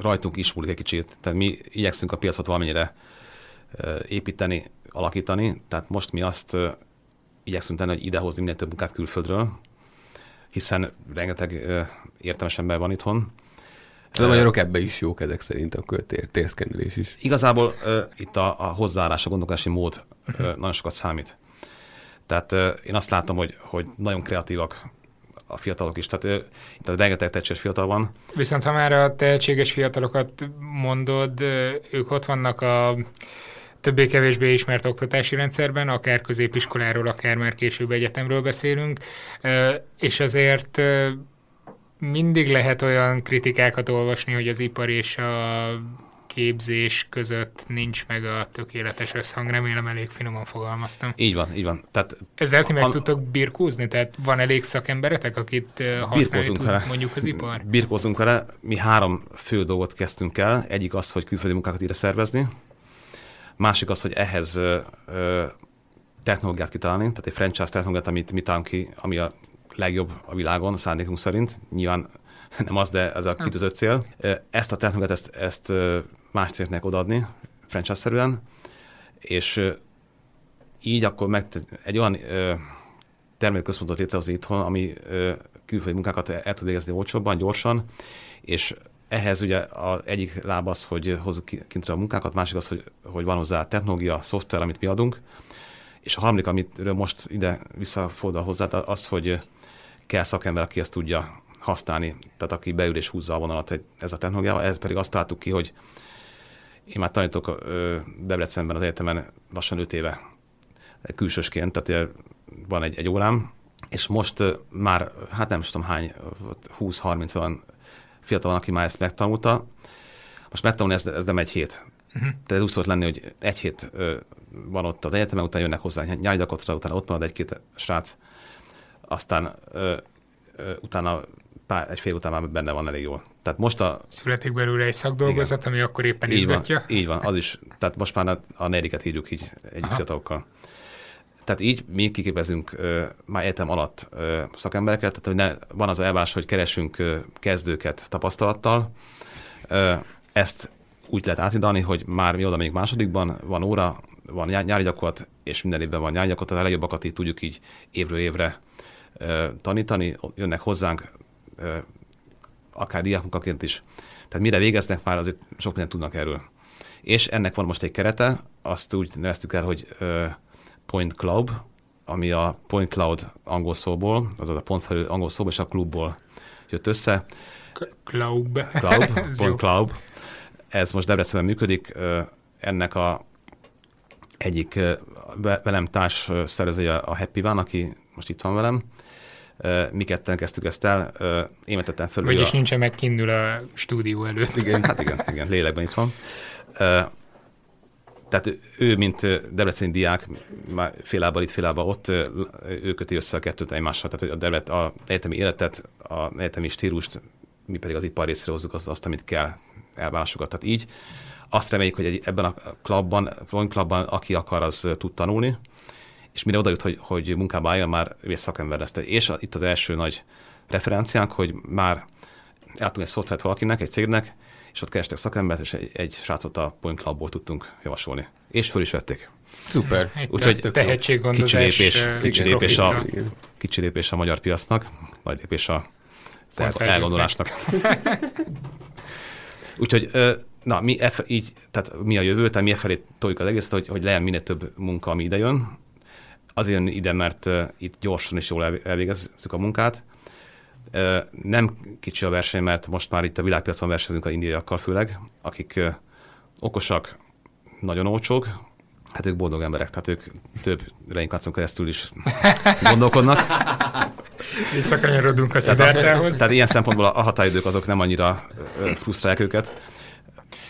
rajtunk is múlik egy kicsit. Tehát mi igyekszünk a piacot valamennyire építeni, alakítani, tehát most mi azt igyekszünk tenni, hogy idehozni minél több munkát külföldről, hiszen rengeteg értelmes ember van itthon. De a magyarok ebbe is jók ezek szerint a térszkennelés is. Igazából itt a, a hozzáállás, a gondolkodási mód nagyon sokat számít. Tehát én azt látom, hogy, hogy nagyon kreatívak a fiatalok is. Tehát itt a rengeteg tehetséges fiatal van. Viszont ha már a tehetséges fiatalokat mondod, ők ott vannak a többé-kevésbé ismert oktatási rendszerben, akár középiskoláról, akár már később egyetemről beszélünk, és azért mindig lehet olyan kritikákat olvasni, hogy az ipar és a képzés között nincs meg a tökéletes összhang. Remélem elég finoman fogalmaztam. Így van, így van. Tehát, Ezzel ti meg a... tudtok birkózni? Tehát van elég szakemberetek, akit használni tud vele. mondjuk az ipar? Birkózunk vele. Mi három fő dolgot kezdtünk el. Egyik az, hogy külföldi munkákat ide szervezni. Másik az, hogy ehhez ö, ö, technológiát kitalálni, tehát egy franchise technológiát, amit mi találunk ki, ami a legjobb a világon, a szándékunk szerint. Nyilván nem az, de ez a kitűzött cél. Ezt a technológiát, ezt, ezt más cégnek odaadni, franchise-szerűen, és így akkor meg egy olyan termelőközpontot létrehozni itthon, ami külföldi munkákat el tud végezni olcsóbban, gyorsan, és ehhez ugye az egyik láb az, hogy hozzuk kintre a munkákat, másik az, hogy, hogy van hozzá technológia, szoftver, amit mi adunk, és a harmadik, amit most ide visszafordul hozzá, az, hogy kell szakember, aki ezt tudja használni, tehát aki beül és húzza a vonalat ez a technológia, ez pedig azt találtuk ki, hogy én már tanítok Debrecenben az egyetemen lassan 5 éve külsősként, tehát van egy, egy órám, és most már, hát nem tudom hány, 20-30 van fiatal van, aki már ezt megtanulta. Most megtanulni, ez, ez nem egy hét. Uh-huh. Tehát ez úgy szólt lenni, hogy egy hét van ott az egyetemen, utána jönnek hozzá nyári gyakorlatra, utána ott marad egy-két srác, aztán ö, ö, utána pár, egy fél után már benne van elég jól. Tehát most a... Születik belőle egy szakdolgozat, Igen. ami akkor éppen így izgatja. Van, így van, az is. Tehát most már a, a negyediket írjuk így egy fiatalokkal. Tehát így mi kiképezünk uh, már egyetem alatt uh, szakembereket, tehát ne, van az elvárás, hogy keresünk uh, kezdőket tapasztalattal. Uh, ezt úgy lehet átidalni, hogy már mi oda még másodikban van óra, van nyári gyakorlat, és minden évben van nyári gyakorlat, a legjobbakat így tudjuk így évről évre uh, tanítani, jönnek hozzánk uh, akár diákmunkaként is. Tehát mire végeznek, már azért sok mindent tudnak erről. És ennek van most egy kerete, azt úgy neveztük el, hogy uh, Point Club, ami a Point Cloud angol szóból, azaz a pont felül angol szóból és a klubból jött össze. Club. Club, Point Club. Ez most Debrecenben működik. Ennek a egyik velem társ szervezője a Happy Van, aki most itt van velem. Mi ketten kezdtük ezt el, én vetettem föl. Vagyis a... nincsen megkinnül a stúdió előtt. Igen, hát igen, igen, lélekben itt van. Tehát ő, mint debreceni diák, már félában itt, félában ott, ő köti össze a kettőt egymással. Tehát a, Debret, a egyetemi életet, a egyetemi stílust, mi pedig az ipar részre hozzuk azt, azt amit kell elválásokat. Tehát így azt reméljük, hogy egy, ebben a klubban, klubban, aki akar, az tud tanulni, és mire oda jut, hogy, hogy munkába álljon, már szakember lesz. És a, itt az első nagy referenciánk, hogy már eltudunk egy szoftvert valakinek, egy cégnek, és ott kerestek szakembert, és egy, egy srácot a Point Clubból tudtunk javasolni. És föl is vették. Szuper. Úgyhogy kicsi lépés, kicsi, lépés a, kicsi lépés a magyar piacnak, nagy lépés a elgondolásnak. Úgyhogy na, mi, e, így, tehát mi a jövő, tehát mi e felé toljuk az egészet, hogy, hogy legyen minél több munka, ami ide jön. Azért ide, mert itt gyorsan és jól elvégezzük a munkát, nem kicsi a verseny, mert most már itt a világpiacon versenyzünk a indiaiakkal főleg, akik okosak, nagyon olcsók, hát ők boldog emberek, tehát ők több reinkarnáción keresztül is gondolkodnak. Visszakanyarodunk a Szidártához. Tehát ilyen szempontból a határidők azok nem annyira frusztrálják őket.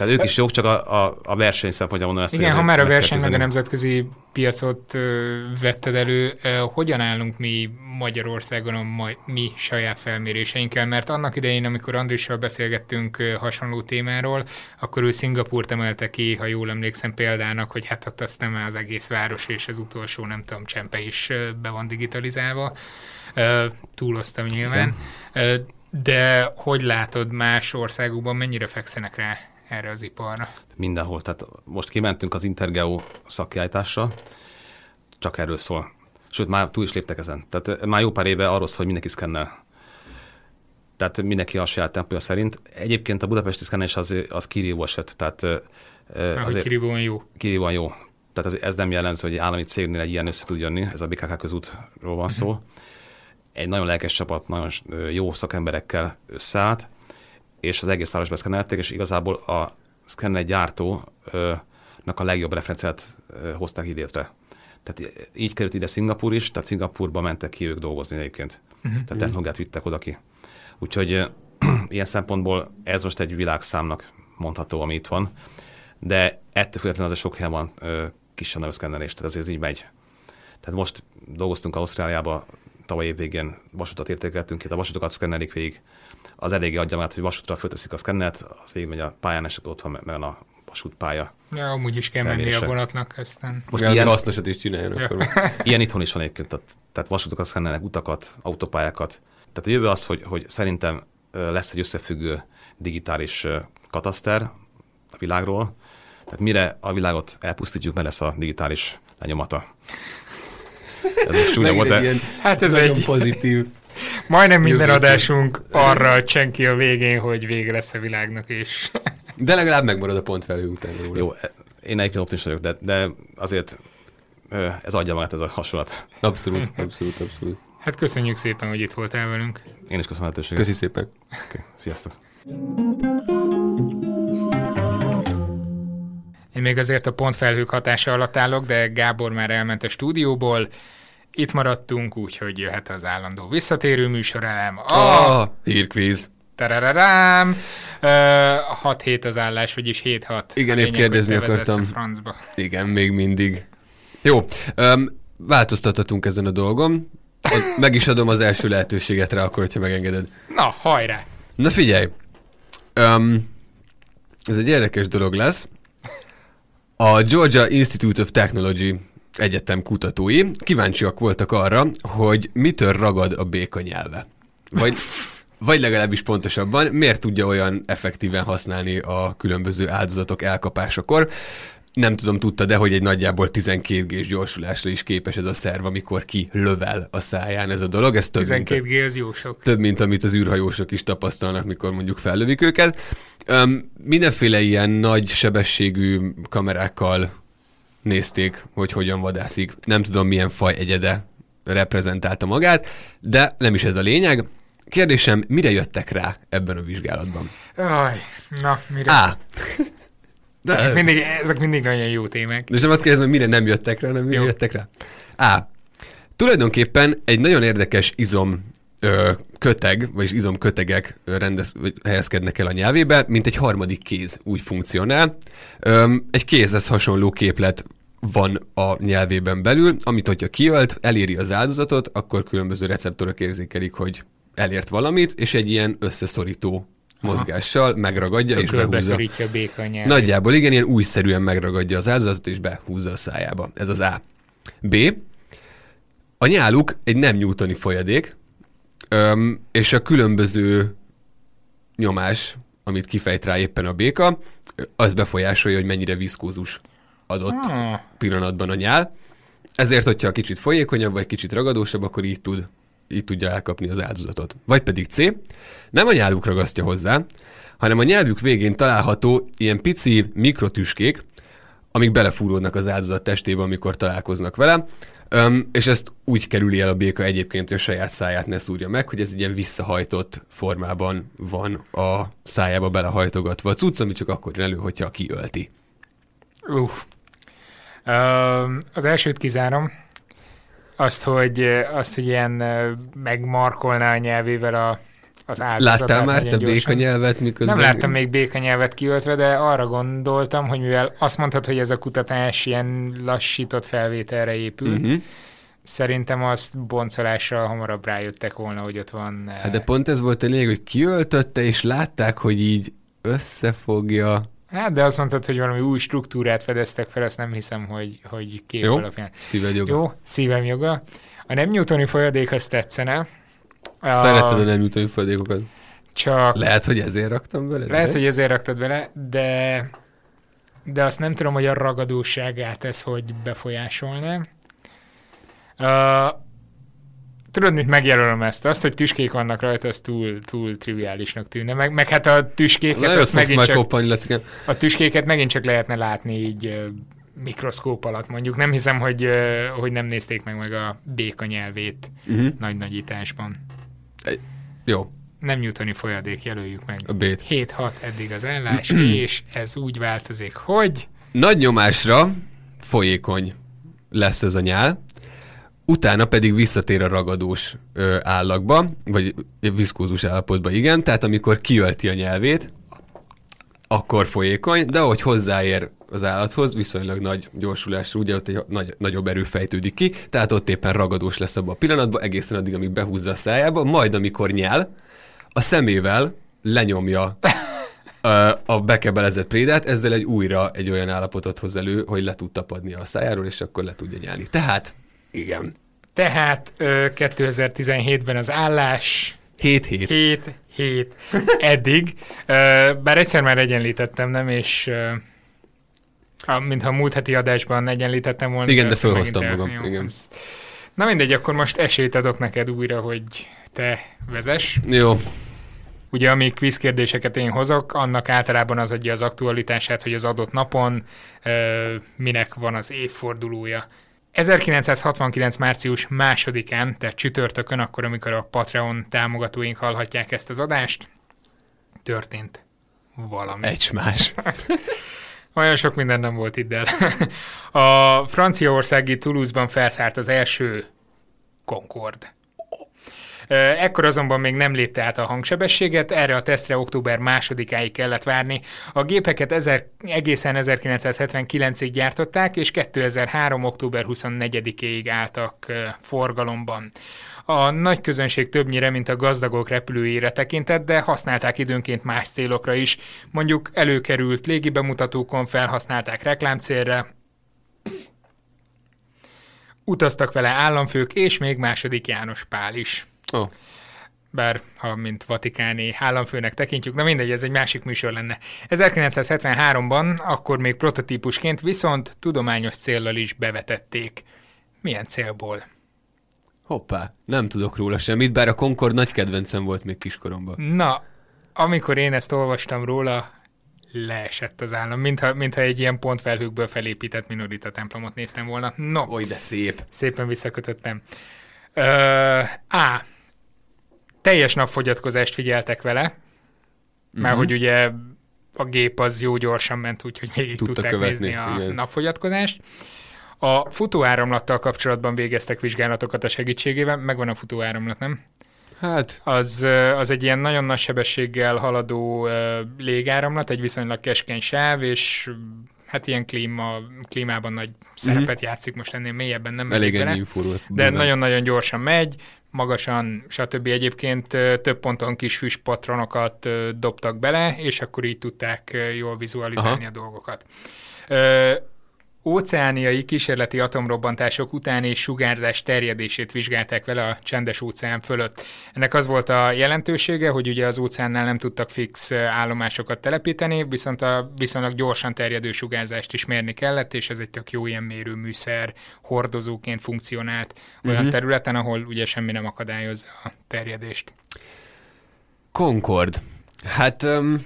Tehát ők is jók, csak a, a, a verseny szempontja mondom ezt. Igen, ha már a verseny meg a nemzetközi piacot vetted elő, hogyan állunk mi Magyarországon a ma, mi saját felméréseinkkel? Mert annak idején, amikor Andrissal beszélgettünk hasonló témáról, akkor ő Szingapurt emelte ki, ha jól emlékszem példának, hogy hát ott azt nem az egész város és az utolsó, nem tudom, csempe is be van digitalizálva. Túloztam nyilván. De hogy látod más országokban, mennyire fekszenek rá erre az iparra? Mindenhol. Tehát most kimentünk az Intergeo szakkiállításra, csak erről szól. Sőt, már túl is léptek ezen. Tehát már jó pár éve arról szól, hogy mindenki szkennel. Tehát mindenki a saját tempója szerint. Egyébként a budapesti szkennelés az, az kirívó eset. Tehát, azért, kirívóan jó. Kirívóan jó. Tehát ez, ez nem jellemző, hogy állami cégnél egy ilyen össze tud jönni, ez a BKK közútról van szó. Uh-huh. Egy nagyon lelkes csapat, nagyon jó szakemberekkel összeállt, és az egész városba szkennelték, és igazából a szkenner gyártónak a legjobb referenciát hozták idétre. Tehát így került ide Szingapur is, tehát Szingapurba mentek ki ők dolgozni egyébként. Uh-huh. Tehát technológiát vittek oda ki. Úgyhogy ilyen szempontból ez most egy világszámnak mondható, ami itt van. De ettől függetlenül az sok helyen van kisebb szkennelés, tehát azért ez így megy. Tehát most dolgoztunk Ausztráliába, tavaly év végén vasutat értékeltünk, itt a vasutokat szkennelik végig, az eléggé adja magát, hogy vasútra fölteszik a szkennet, az végig megy a pályán, és ott van, meg a vasútpálya. Ja, amúgy is kell menni a vonatnak aztán. Most ilyen hasznosat is csináljon ja. akkor. Ilyen itthon is van egyébként, tehát, tehát vasútokat szkennelnek, utakat, autópályákat. Tehát a jövő az, hogy, hogy szerintem lesz egy összefüggő digitális kataszter a világról, tehát mire a világot elpusztítjuk, mert lesz a digitális lenyomata. Ez most csúnya volt, de... Hát ez egy pozitív. Majdnem minden adásunk arra csenki a végén, hogy vége lesz a világnak, és... De legalább megmarad a pont felül után. Róla. Jó, én egyébként optimista vagyok, de, de azért ez adja magát ez a hasonlat. Abszolút, abszolút, abszolút. Hát köszönjük szépen, hogy itt voltál velünk. Én is köszönöm a lehetőséget. Köszi szépen. Okay, sziasztok. Én még azért a pontfelhők hatása alatt állok, de Gábor már elment a stúdióból. Itt maradtunk, úgyhogy jöhet az állandó visszatérő műsorelem. A oh, hírkvíz. Tarararám! 6 hét az állás, vagyis 7-6. Igen, épp kérdezni akartam. Francba. Igen, még mindig. Jó, um, változtathatunk ezen a dolgon. Meg is adom az első lehetőséget rá, akkor, hogyha megengeded. Na, hajrá! Na figyelj! Um, ez egy érdekes dolog lesz. A Georgia Institute of Technology egyetem kutatói kíváncsiak voltak arra, hogy mitől ragad a béka nyelve. Vagy, vagy legalábbis pontosabban, miért tudja olyan effektíven használni a különböző áldozatok elkapásakor. Nem tudom, tudta, de hogy egy nagyjából 12 g gyorsulásra is képes ez a szerv, amikor ki lövel a száján ez a dolog. Ez több, 12 G az jó sok. Több, mint amit az űrhajósok is tapasztalnak, mikor mondjuk fellövik őket. Um, mindenféle ilyen nagy sebességű kamerákkal nézték, hogy hogyan vadászik. Nem tudom, milyen faj egyede reprezentálta magát, de nem is ez a lényeg. Kérdésem, mire jöttek rá ebben a vizsgálatban? Aj, na, mire? A. De ezek, mindig, ezek mindig nagyon jó témák. De sem azt kérdezem, hogy mire nem jöttek rá, hanem mire jó. jöttek rá. A. Tulajdonképpen egy nagyon érdekes izom ö, köteg, vagyis izomkötegek rendez, vagy helyezkednek el a nyelvébe, mint egy harmadik kéz úgy funkcionál. Ö, egy kézhez hasonló képlet van a nyelvében belül, amit hogyha kiölt, eléri az áldozatot, akkor különböző receptorok érzékelik, hogy elért valamit, és egy ilyen összeszorító mozgással megragadja és behúzza. a béka Nagyjából igen, ilyen újszerűen megragadja az áldozatot és behúzza a szájába. Ez az A. B. A nyáluk egy nem newtoni folyadék, Öm, és a különböző nyomás, amit kifejt rá éppen a béka, az befolyásolja, hogy mennyire viszkózus adott hmm. pillanatban a nyál. Ezért, hogyha kicsit folyékonyabb, vagy kicsit ragadósabb, akkor így tud így tudja elkapni az áldozatot. Vagy pedig C, nem a nyáluk ragasztja hozzá, hanem a nyelvük végén található ilyen pici mikrotüskék, amik belefúródnak az áldozat testébe, amikor találkoznak vele, Öm, és ezt úgy kerüli el a béka egyébként, hogy a saját száját ne szúrja meg, hogy ez egy ilyen visszahajtott formában van a szájába belehajtogatva a cucc, ami csak akkor jön elő, hogyha kiölti. Um, az elsőt kizárom. Azt, hogy, azt, hogy ilyen megmarkolná a nyelvével a az áldozatát. Láttál már te békanyelvet miközben? Nem láttam még békanyelvet kiöltve, de arra gondoltam, hogy mivel azt mondtad, hogy ez a kutatás ilyen lassított felvételre épült, uh-huh. Szerintem azt boncolással hamarabb rájöttek volna, hogy ott van... Eh, hát de pont ez volt a lényeg, hogy kiöltötte, és látták, hogy így összefogja. Hát, de azt mondtad, hogy valami új struktúrát fedeztek fel, azt nem hiszem, hogy, hogy kép Jó, alapján. szíved joga. Jó, szívem joga. A nem newtoni folyadék azt tetszene, Szereted a nem jutói földékokat? Csak... Lehet, hogy ezért raktam bele? Lehet, de? hogy ezért raktad bele, de de azt nem tudom, hogy a ragadóságát ez hogy befolyásolná. Uh, tudod, mit megjelölöm ezt? Azt, hogy tüskék vannak rajta, az túl, túl triviálisnak tűnne. Meg, meg hát a tüskéket, azt megint csak, kopani, a tüskéket megint csak lehetne látni így uh, mikroszkóp alatt mondjuk. Nem hiszem, hogy, uh, hogy nem nézték meg meg a béka nyelvét uh-huh. nagy nagyításban. Jó. Nem newtoni folyadék, jelöljük meg. A B-t. 7-6 eddig az ellás, és ez úgy változik, hogy... Nagy nyomásra folyékony lesz ez a nyál, utána pedig visszatér a ragadós ö, állagba, vagy viszkózus állapotba, igen, tehát amikor kiölti a nyelvét, akkor folyékony, de ahogy hozzáér az állathoz, viszonylag nagy gyorsulásra, ugye ott egy nagy, nagyobb erő fejtődik ki, tehát ott éppen ragadós lesz abban a pillanatban, egészen addig, amíg behúzza a szájába, majd amikor nyel, a szemével lenyomja a bekebelezett prédát, ezzel egy újra egy olyan állapotot hoz elő, hogy le tud tapadni a szájáról, és akkor le tudja nyelni. Tehát, igen. Tehát 2017-ben az állás 7-7. 7 7 eddig. Bár egyszer már egyenlítettem, nem? És a, mintha a múlt heti adásban egyenlítettem volna. Igen, de felhoztam magam. Jó, igen. Na mindegy, akkor most esélyt adok neked újra, hogy te vezes. Jó. Ugye, amíg quiz kérdéseket én hozok, annak általában az adja az aktualitását, hogy az adott napon ö, minek van az évfordulója. 1969. március másodikán, tehát csütörtökön, akkor, amikor a Patreon támogatóink hallhatják ezt az adást, történt valami. Egy más. Olyan sok minden nem volt itt, a franciaországi Toulouse-ban felszállt az első Concorde. Ekkor azonban még nem lépte át a hangsebességet, erre a tesztre október másodikáig kellett várni. A gépeket ezer, egészen 1979-ig gyártották, és 2003. október 24-ig álltak forgalomban. A nagy közönség többnyire, mint a gazdagok repülőjére tekintett, de használták időnként más célokra is. Mondjuk előkerült légibemutatókon felhasználták reklámcélra, utaztak vele államfők és még második János Pál is. Oh. Bár, ha mint vatikáni államfőnek tekintjük, na mindegy, ez egy másik műsor lenne. 1973-ban, akkor még prototípusként, viszont tudományos céllal is bevetették. Milyen célból? Hoppá, nem tudok róla semmit, bár a Concord nagy kedvencem volt még kiskoromban. Na, amikor én ezt olvastam róla, leesett az állam, mintha, mintha egy ilyen pontfelhőkből felépített minorita templomot néztem volna. No, Oly, de szép. szépen visszakötöttem. Ö, A. Teljes napfogyatkozást figyeltek vele, mert Mhm. hogy ugye a gép az jó gyorsan ment, úgyhogy végig Tudta tudták követni, nézni a igen. napfogyatkozást. A futóáramlattal kapcsolatban végeztek vizsgálatokat a segítségével. Megvan a futóáramlat, nem? Hát, Az, az egy ilyen nagyon nagy sebességgel haladó légáramlat, egy viszonylag keskeny sáv, és hát ilyen klíma, klímában nagy szerepet játszik, most ennél mélyebben nem elég ennyi. De nagyon-nagyon gyorsan megy, magasan, stb. Egyébként több ponton kis füstpatronokat dobtak bele, és akkor így tudták jól vizualizálni Aha. a dolgokat. Óceániai kísérleti atomrobbantások utáni sugárzás terjedését vizsgálták vele a csendes óceán fölött. Ennek az volt a jelentősége, hogy ugye az óceánnál nem tudtak fix állomásokat telepíteni, viszont a viszonylag gyorsan terjedő sugárzást is mérni kellett, és ez egy tök jó ilyen mérőműszer hordozóként funkcionált olyan uh-huh. területen, ahol ugye semmi nem akadályozza a terjedést. Concord. Hát um,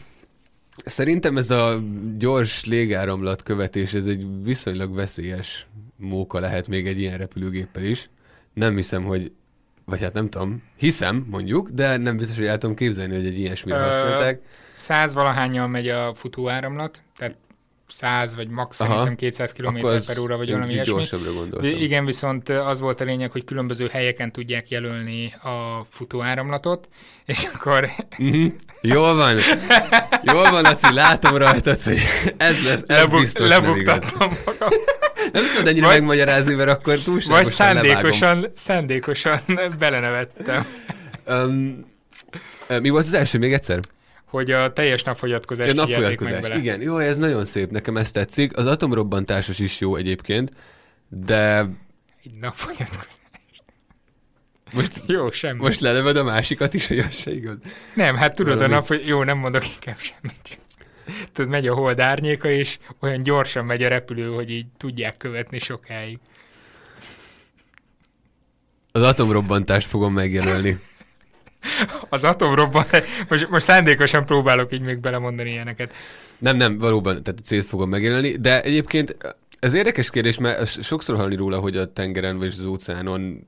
szerintem ez a gyors légáramlat követés, ez egy viszonylag veszélyes móka lehet még egy ilyen repülőgéppel is. Nem hiszem, hogy vagy hát nem tudom, hiszem mondjuk, de nem biztos, hogy el tudom képzelni, hogy egy ilyesmire használták. Száz valahányan megy a futóáramlat, 100 vagy max Aha. szerintem 200 km per óra, vagy valami ilyesmi. gyorsabbra gondoltam. Igen, viszont az volt a lényeg, hogy különböző helyeken tudják jelölni a futóáramlatot, és akkor Mhm. Jól van. Jól van, Laci, látom rajtad, hogy ez lesz, ez lebuk- biztos nem lebuktattam magam. Nem szabad ennyire Vagy- megmagyarázni, mert akkor Vagy túlságosan levágom. szándékosan, szándékosan belenevettem, Um, mi volt az első még egyszer? Hogy a teljes napfogyatkozást Ja, figyelték meg vele. Igen, jó, ez nagyon szép, nekem ez tetszik. Az atomrobbantásos is jó egyébként, de Egy napfogyatkozás. most, Jó, semmi. most lelövöd a másikat is, hogy az se igaz. Nem, hát tudod, Valami- a nap, hogy jó, nem mondok inkább semmit. Tudod, megy a hold árnyéka, és olyan gyorsan megy a repülő, hogy így tudják követni sokáig. Az atomrobbantást fogom megjelölni. Az atomrobban, most, most szándékosan próbálok így még belemondani ilyeneket. Nem, nem, valóban, tehát célt fogom megjelölni, de egyébként ez érdekes kérdés, mert sokszor hallani róla, hogy a tengeren vagy az óceánon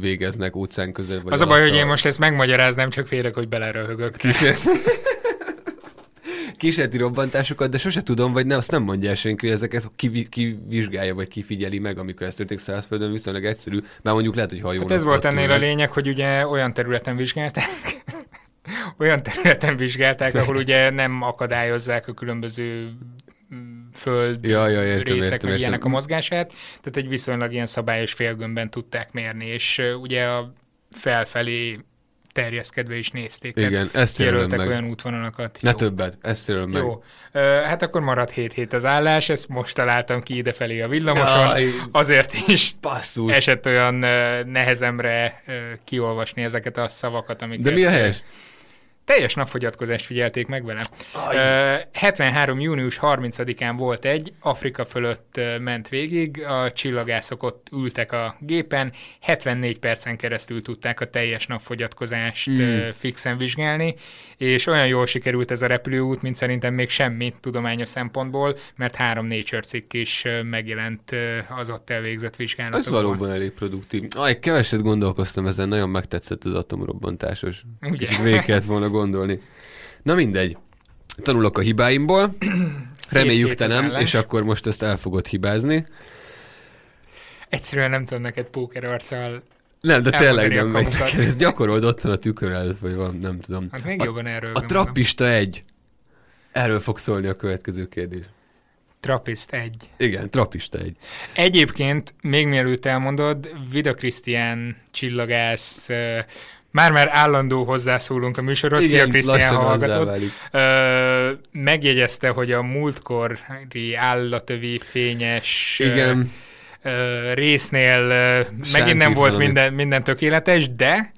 végeznek óceán közel. Vagy Az a baj, hogy én most ezt megmagyaráznám, csak félek, hogy beleröhögök. Kísér... kísérleti robbantásokat, de sose tudom, vagy ne, azt nem mondja el senki, hogy ezeket ki, ki vizsgálja, vagy kifigyeli meg, amikor ez történik szárazföldön, viszonylag egyszerű, már mondjuk lehet, hogy hajón. Hát ez volt ennél a lényeg, hogy ugye olyan területen vizsgálták, olyan területen vizsgálták, ahol ugye nem akadályozzák a különböző mm, föld Ja, ja, értem, részek, értem, meg ilyenek a értem. mozgását, tehát egy viszonylag ilyen szabályos félgömbben tudták mérni, és ugye a felfelé terjeszkedve is nézték. Igen, ezt jelöltek meg. olyan útvonalakat. Ne Jó. többet, ezt jelölöm meg. Jó. Hát akkor marad 7 hét az állás, ezt most találtam ki idefelé a villamoson, Jaj. azért is Basszus. esett olyan nehezemre kiolvasni ezeket a szavakat, amiket... De mi a helyes? Teljes napfogyatkozást figyelték meg vele. Ö, 73. június 30-án volt egy, Afrika fölött ment végig, a csillagászok ott ültek a gépen, 74 percen keresztül tudták a teljes napfogyatkozást Mm. fixen vizsgálni, és olyan jól sikerült ez a repülőút, mint szerintem még semmi tudományos szempontból, mert három Nature cikk is megjelent az ott elvégzett Ez vizsgálatokon. valóban elég produktív. Aj, keveset gondolkoztam ezen, nagyon megtetszett az atomrobbantásos. Ugye? Kicsit végig kellett volna gondolni. Na mindegy. Tanulok a hibáimból. Reméljük te nem, és akkor most ezt el fogod hibázni. Egyszerűen nem tudom neked póker arccal Nem, de tényleg nem megy neked. Ez gyakorold otthon a tükör előtt, vagy van, nem tudom. Hát még A- jobban erről. A trappista egy. Erről fog szólni a következő kérdés. Trappist egy. Igen, trappista egy. Egyébként, még mielőtt elmondod, Vida Krisztián csillagász, már-már állandó hozzászólunk a műsorhoz, szia Krisztián, hallgatod. Ö, megjegyezte, hogy a múltkori állatövi fényes Igen, ö, résznél ö, megint nem volt minden, minden tökéletes, de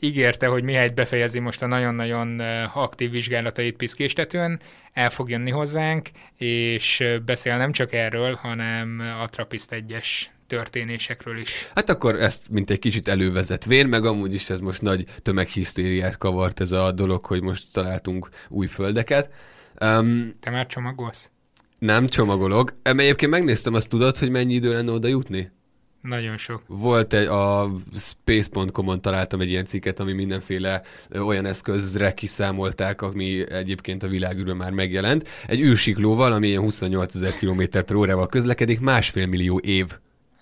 ígérte, hogy mihelyt befejezi most a nagyon-nagyon aktív vizsgálatait piszkéstetőn, el fog jönni hozzánk, és beszél nem csak erről, hanem a Trappist 1-es történésekről is. hát akkor ezt mint egy kicsit elővezetvén, meg amúgy is ez most nagy tömeghisztériát kavart ez a dolog, hogy most találtunk új földeket. Um, Te már csomagolsz? nem csomagolok. Egyébként megnéztem, azt tudod, hogy mennyi idő lenne oda jutni? Nagyon sok. Volt egy, a space.com-on találtam egy ilyen cikket, ami mindenféle olyan eszközre kiszámolták, ami egyébként a világűrben már megjelent. Egy űrsiklóval, ami ilyen 28 ezer km per órával közlekedik, másfél millió év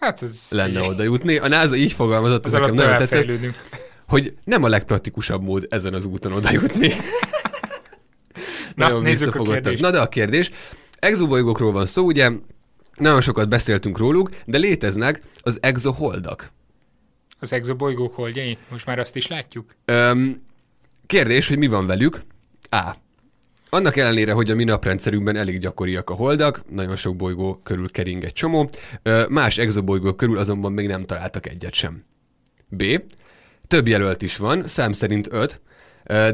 Hát ez lenne oda jutni. A NASA így fogalmazott, ez nekem nagyon tetszett, hogy nem a legpraktikusabb mód ezen az úton oda jutni. Na, Nagyon nézzük a kérdést. Na de a kérdés, exobolygókról van szó, ugye nagyon sokat beszéltünk róluk, de léteznek az exoholdak. Az exobolygók holdjai? Most már azt is látjuk? Öm, kérdés, hogy mi van velük? A. Annak ellenére, hogy a mi naprendszerünkben elég gyakoriak a holdak, nagyon sok bolygó körül kering egy csomó, más exobolygók körül azonban még nem találtak egyet sem. B. Több jelölt is van, szám szerint 5,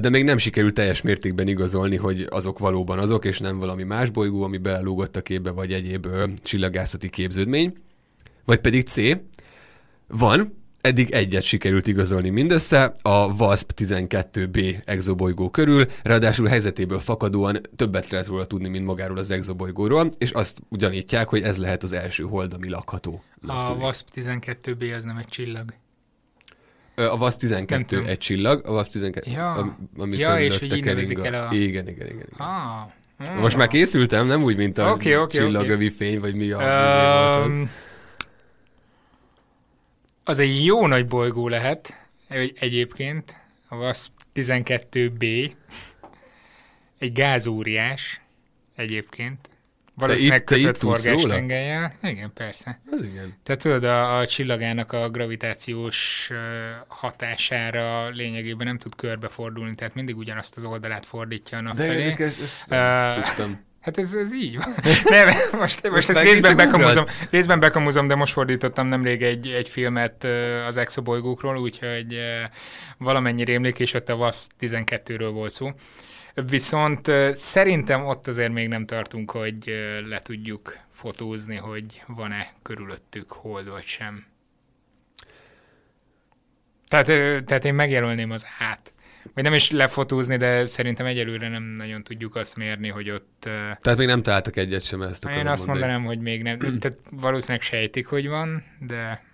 de még nem sikerült teljes mértékben igazolni, hogy azok valóban azok, és nem valami más bolygó, ami belelógott a képbe, vagy egyéb ö, csillagászati képződmény. Vagy pedig C. Van, eddig egyet sikerült igazolni mindössze, a WASP-12b exobolygó körül, ráadásul helyzetéből fakadóan többet lehet róla tudni, mint magáról az exobolygóról, és azt ugyanítják, hogy ez lehet az első hold, ami lakható. A WASP 12B az nem egy csillag. A WASP-12 tudom. egy csillag, a WASP-12, Ja. am- ami Ja, és hogy így el a- Igen, igen, igen. igen. Ah. Most már készültem, nem úgy, mint a Oké, oké, csillagövi fény, vagy mi a... Um, az egy jó nagy bolygó lehet, egy- egyébként, a WASP 12B, egy gázóriás egyébként, valószínűleg te itt kötött forgástengelyel. Igen, persze. az igen. Tehát tudod, a, a csillagának a gravitációs hatására lényegében nem tud körbefordulni, tehát mindig ugyanazt az oldalát fordítja a nap De felé. érdekes, ezt nem tudtam. Hát ez, ez így van. Nem, most, most ezt részben bekamuzom, részben bekamuzom, de most fordítottam nemrég egy, egy filmet az exobolygókról, úgyhogy valamennyi rémlik, és ott a WASP 12-ről volt szó. Viszont szerintem ott azért még nem tartunk, hogy le tudjuk fotózni, hogy van-e körülöttük hold vagy sem. Tehát, tehát én megjelölném az át. Vagy nem is lefotózni, de szerintem egyelőre nem nagyon tudjuk azt mérni, hogy ott... Tehát még nem találtak egyet sem ezt akarom én azt mondanám, hogy még nem. Tehát valószínűleg sejtik, hogy van, de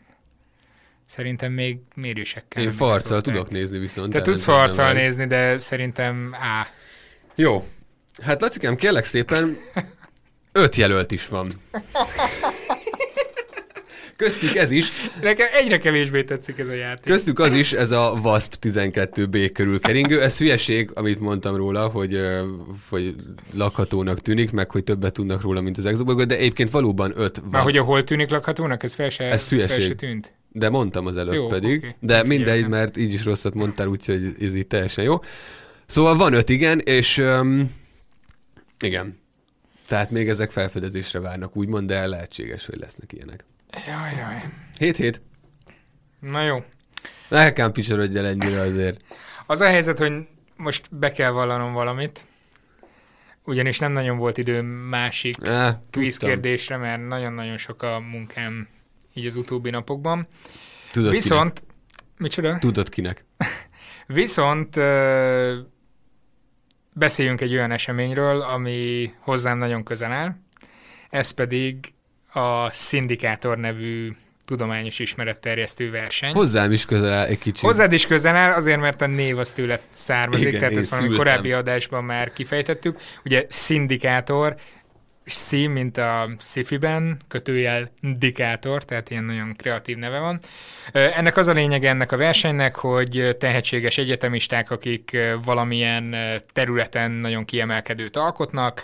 szerintem még mérésekkel. Én farccal tudok nézni viszont. Te tudsz farccal nézni, de szerintem á. Jó. Hát Lacikám, kérlek szépen, öt jelölt is van. Köztük ez is, Nekem egyre kevésbé tetszik ez a játék. köztük az is, ez a WASP 12B körül keringő. Ez hülyeség, amit mondtam róla, hogy, hogy lakhatónak tűnik, meg hogy többet tudnak róla, mint az exobolygó, de egyébként valóban öt van. Már hogy a hol tűnik lakhatónak, ez fel se, Ez fel hülyeség. se tűnt. De mondtam az előbb Jó, pedig, oké. de Nem mindegy, mert így is rosszat mondtál, úgyhogy ez így teljesen jó. Szóval van öt igen, és um, igen. Tehát még ezek felfedezésre várnak, úgymond, de lehetséges, hogy lesznek ilyenek. Jaj, jaj. 7-7. Na jó. Nekem picsorodj el ennyire azért. Az a helyzet, hogy most be kell vallanom valamit, ugyanis nem nagyon volt időm másik Á, kvíz tudtam. kérdésre, mert nagyon-nagyon sok a munkám így az utóbbi napokban. Tudod Viszont, micsoda? kinek? Tudod kinek. Viszont ö, beszéljünk egy olyan eseményről, ami hozzám nagyon közel áll. Ez pedig a Szindikátor nevű tudományos ismeretterjesztő verseny. Hozzám is közel áll egy kicsit. Hozzád is közel áll, azért, mert a név az tőled származik, Igen, tehát ezt valami korábbi adásban már kifejtettük. Ugye szindikátor, szín, mint a sci-fi-ben, kötőjel Dikátor, tehát ilyen nagyon kreatív neve van. Ennek az a lényeg ennek a versenynek, hogy tehetséges egyetemisták, akik valamilyen területen nagyon kiemelkedőt alkotnak,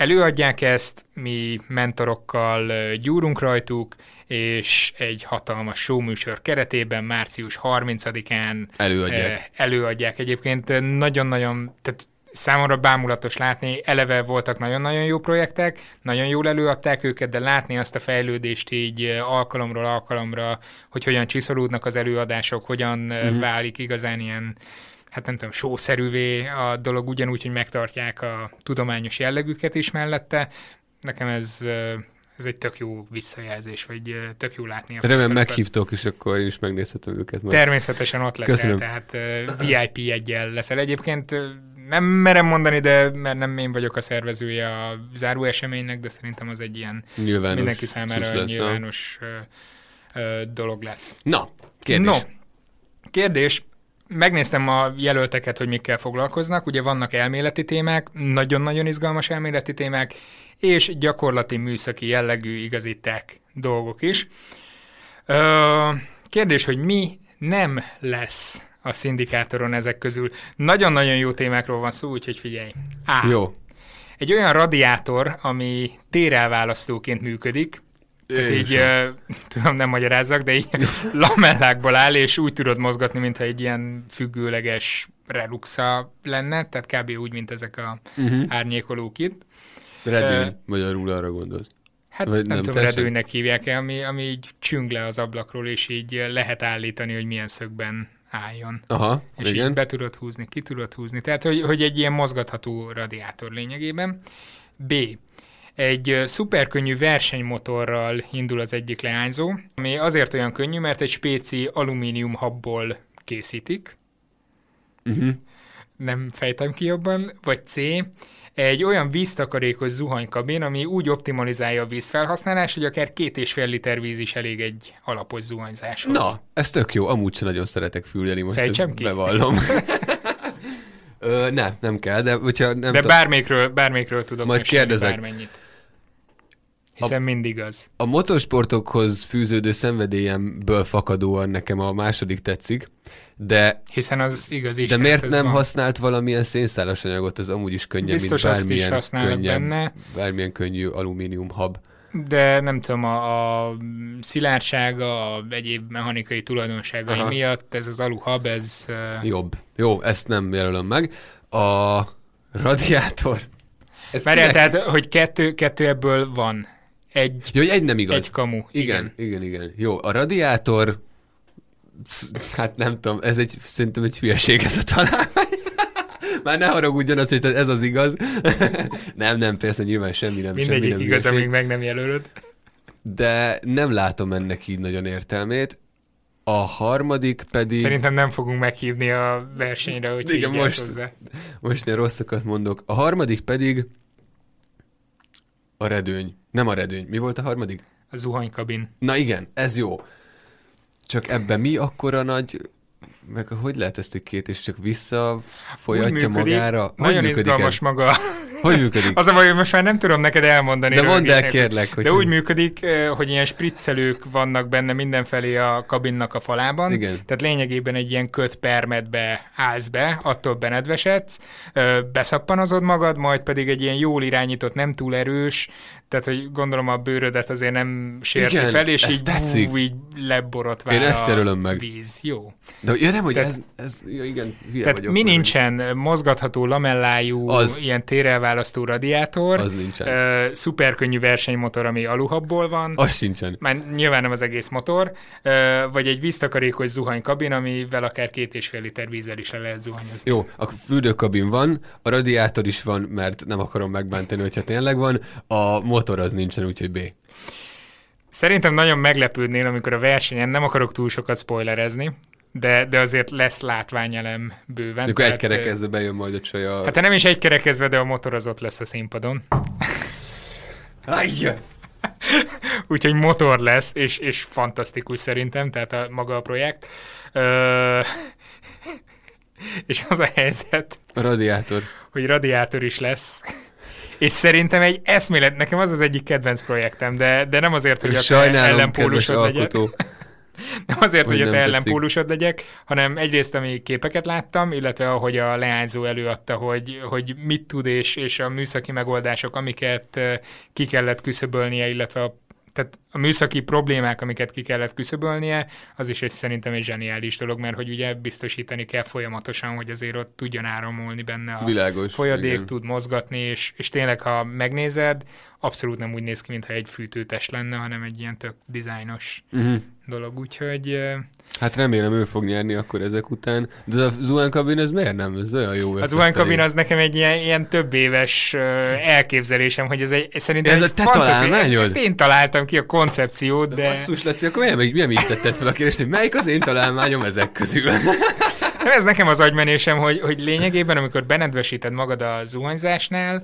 előadják ezt, mi mentorokkal gyúrunk rajtuk, és egy hatalmas showműsor keretében március 30-án előadják. előadják. Egyébként nagyon-nagyon, tehát számomra bámulatos látni, eleve voltak nagyon-nagyon jó projektek, nagyon jól előadták őket, de látni azt a fejlődést így alkalomról alkalomra, hogy hogyan csiszolódnak az előadások, hogyan mm-hmm. válik igazán ilyen hát nem tudom, sószerűvé a dolog, ugyanúgy, hogy megtartják a tudományos jellegüket is mellette. Nekem ez ez egy tök jó visszajelzés, vagy tök jó látni a Remélem meghívtok, és akkor én is megnézhetem őket. Majd. Természetesen ott leszel, Köszönöm. tehát VIP egyel leszel. Egyébként nem merem mondani, de mert nem én vagyok a szervezője a záró eseménynek, de szerintem az egy ilyen nyilvános mindenki számára lesz, nyilvános lesz, dolog lesz. Na, kérdés. No, kérdés, megnéztem a jelölteket, hogy mikkel foglalkoznak. Ugye vannak elméleti témák, nagyon-nagyon izgalmas elméleti témák, és gyakorlati műszaki jellegű igazi tech dolgok is. Kérdés, hogy mi nem lesz a szindikátoron ezek közül. Nagyon-nagyon jó témákról van szó, úgyhogy figyelj. Á, jó. Egy olyan radiátor, ami térelválasztóként működik, Hát így, uh, tudom, nem magyarázzak, de így lamellákból áll, és úgy tudod mozgatni, mintha egy ilyen függőleges reluxa lenne, tehát kb. úgy, mint ezek a uh-huh. árnyékolók itt. Redőny, uh, magyarul arra gondolt. Hát Vagy nem, nem tudom, redőnynek hívják el, ami, ami így csüng le az ablakról, és így lehet állítani, hogy milyen szögben álljon. Aha, és igen. így be tudod húzni, ki tudod húzni. Tehát, hogy, hogy egy ilyen mozgatható radiátor lényegében. B. Egy szuperkönnyű versenymotorral indul az egyik leányzó, ami azért olyan könnyű, mert egy spéci alumínium habból készítik. Uh-huh. Nem fejtem ki jobban. Vagy C egy olyan víztakarékos zuhanykabin, ami úgy optimalizálja a vízfelhasználást, hogy akár két és fél liter víz is elég egy alapos zuhanyzáshoz. Na, ez tök jó. Amúgy sem nagyon szeretek füldeni, most Fejtsem ki? bevallom. Ö, nem, nem kell, de hogyha nem De bármikről, bármikről tudok Majd kérdezek. bármennyit. Hiszen a, mindig az. A motorsportokhoz fűződő szenvedélyemből fakadóan nekem a második tetszik, de... Hiszen az igaz is. De miért nem van. használt valamilyen szénszálas anyagot, az amúgy is könnyebb, Biztos mint bármilyen, azt is könnyebb, benne. bármilyen könnyű alumínium hab. De nem tudom, a, a szilárdsága, a egyéb mechanikai tulajdonságai Aha. miatt ez az aluhab, ez... Jobb. Jó, ezt nem jelölöm meg. A radiátor... Várjál, tehát, hogy kettő, kettő ebből van. Egy, Jó, egy nem igaz. Egy kamu. Igen, igen, igen, igen. Jó, a radiátor hát nem tudom, ez egy, szerintem egy hülyeség ez a találmány. Már ne haragudjon az, hogy ez az igaz. nem, nem, persze nyilván semmi nem. Mindegyik semmi nem igaz, amíg meg nem jelölöd. De nem látom ennek így nagyon értelmét. A harmadik pedig... Szerintem nem fogunk meghívni a versenyre, hogy Igen, most, hozzá. most én rosszakat mondok. A harmadik pedig a redőny. Nem a redőny. Mi volt a harmadik? A zuhanykabin. Na igen, ez jó. Csak ebben mi akkora nagy meg hogy lehet ezt, hogy két és csak visszafolyatja magára? Hogy Nagyon izgalmas ez? maga. Hogy működik? Az a baj, hogy most már nem tudom neked elmondani. De mondd el kérlek. Hogy De úgy működik, eh, hogy ilyen spriccelők vannak benne mindenfelé a kabinnak a falában. Igen. Tehát lényegében egy ilyen köt permetbe állsz be, attól benedvesedsz, beszappanozod magad, majd pedig egy ilyen jól irányított, nem túl erős, tehát hogy gondolom a bőrödet azért nem sérti igen, fel, és így, tetszik. Bú, így leborotvál Én ezt a meg. víz. Jó. De ja, nem, hogy tehát, ez, ez ja, igen, Tehát mi nincsen mozgatható lamellájú, az, ilyen térelválasztó radiátor, az nincsen. Uh, szuperkönnyű versenymotor, ami aluhabból van. Az sincsen. Már nyilván nem az egész motor, uh, vagy egy víztakarékos zuhanykabin, amivel akár két és fél liter vízzel is le lehet zuhanyozni. Jó, a fürdőkabin van, a radiátor is van, mert nem akarom megbántani, hogyha tényleg van, a motor az nincsen, úgyhogy B. Szerintem nagyon meglepődnél, amikor a versenyen, nem akarok túl sokat spoilerezni, de, de azért lesz látványelem bőven. Akkor egy kerekezve bejön majd a csaj a... Hát nem is egy kerekezve, de a motor az ott lesz a színpadon. Ajja! Úgyhogy motor lesz, és, és fantasztikus szerintem, tehát a, maga a projekt. Ö, és az a helyzet... A radiátor. Hogy radiátor is lesz. és szerintem egy eszmélet, nekem az az egyik kedvenc projektem, de, de nem azért, hogy a ellenpólusod legyek. Nem azért, hogy, hogy a te ellenpólusod legyek, hanem egyrészt, ami képeket láttam, illetve ahogy a leányzó előadta, hogy, hogy mit tud, és, és a műszaki megoldások, amiket ki kellett küszöbölnie, illetve a tehát a műszaki problémák, amiket ki kellett küszöbölnie, az is egy, szerintem egy zseniális dolog, mert hogy ugye biztosítani kell folyamatosan, hogy azért ott tudjon áramolni benne a Világos, folyadék, igen. tud mozgatni, és, és tényleg, ha megnézed, abszolút nem úgy néz ki, mintha egy fűtőtest lenne, hanem egy ilyen tök dizájnos uh-huh. dolog, úgyhogy... Hát remélem ő fog nyerni akkor ezek után, de a Zuhán kabin ez miért nem? Ez olyan jó Az Zuhán kabin az nekem egy ilyen, ilyen több éves elképzelésem, hogy ez egy, szerintem ez egy a te találmányod? Ezt én találtam ki a koncepciót, de... Basszus, Laci, akkor miért, miért, miért tetted fel a kérdést, hogy melyik az én találmányom ezek közül? Ez nekem az agymenésem, hogy, hogy lényegében, amikor benedvesíted magad a zuhanyzásnál,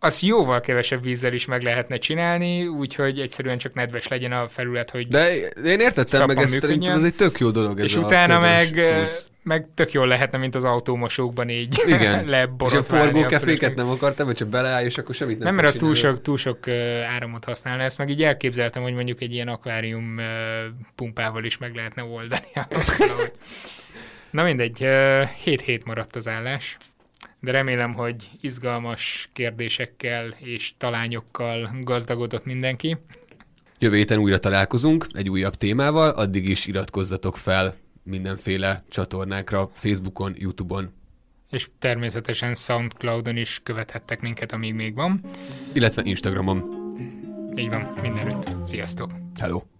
azt jóval kevesebb vízzel is meg lehetne csinálni, úgyhogy egyszerűen csak nedves legyen a felület, hogy De én értettem meg, ezt szerintem ez egy tök jó dolog. Ez és utána meg, meg tök jól lehetne, mint az autómosókban így Igen. És a forgókeféket nem akartam, hogy csak beleáll, és akkor semmit nem Nem, mert az túl sok, túl sok áramot használna. Ezt meg így elképzeltem, hogy mondjuk egy ilyen akvárium pumpával is meg lehetne oldani. Na mindegy, 7 hét maradt az állás de remélem, hogy izgalmas kérdésekkel és talányokkal gazdagodott mindenki. Jövő héten újra találkozunk egy újabb témával, addig is iratkozzatok fel mindenféle csatornákra, Facebookon, Youtube-on. És természetesen Soundcloudon is követhettek minket, amíg még van. Illetve Instagramon. Így van, mindenütt. Sziasztok! Hello!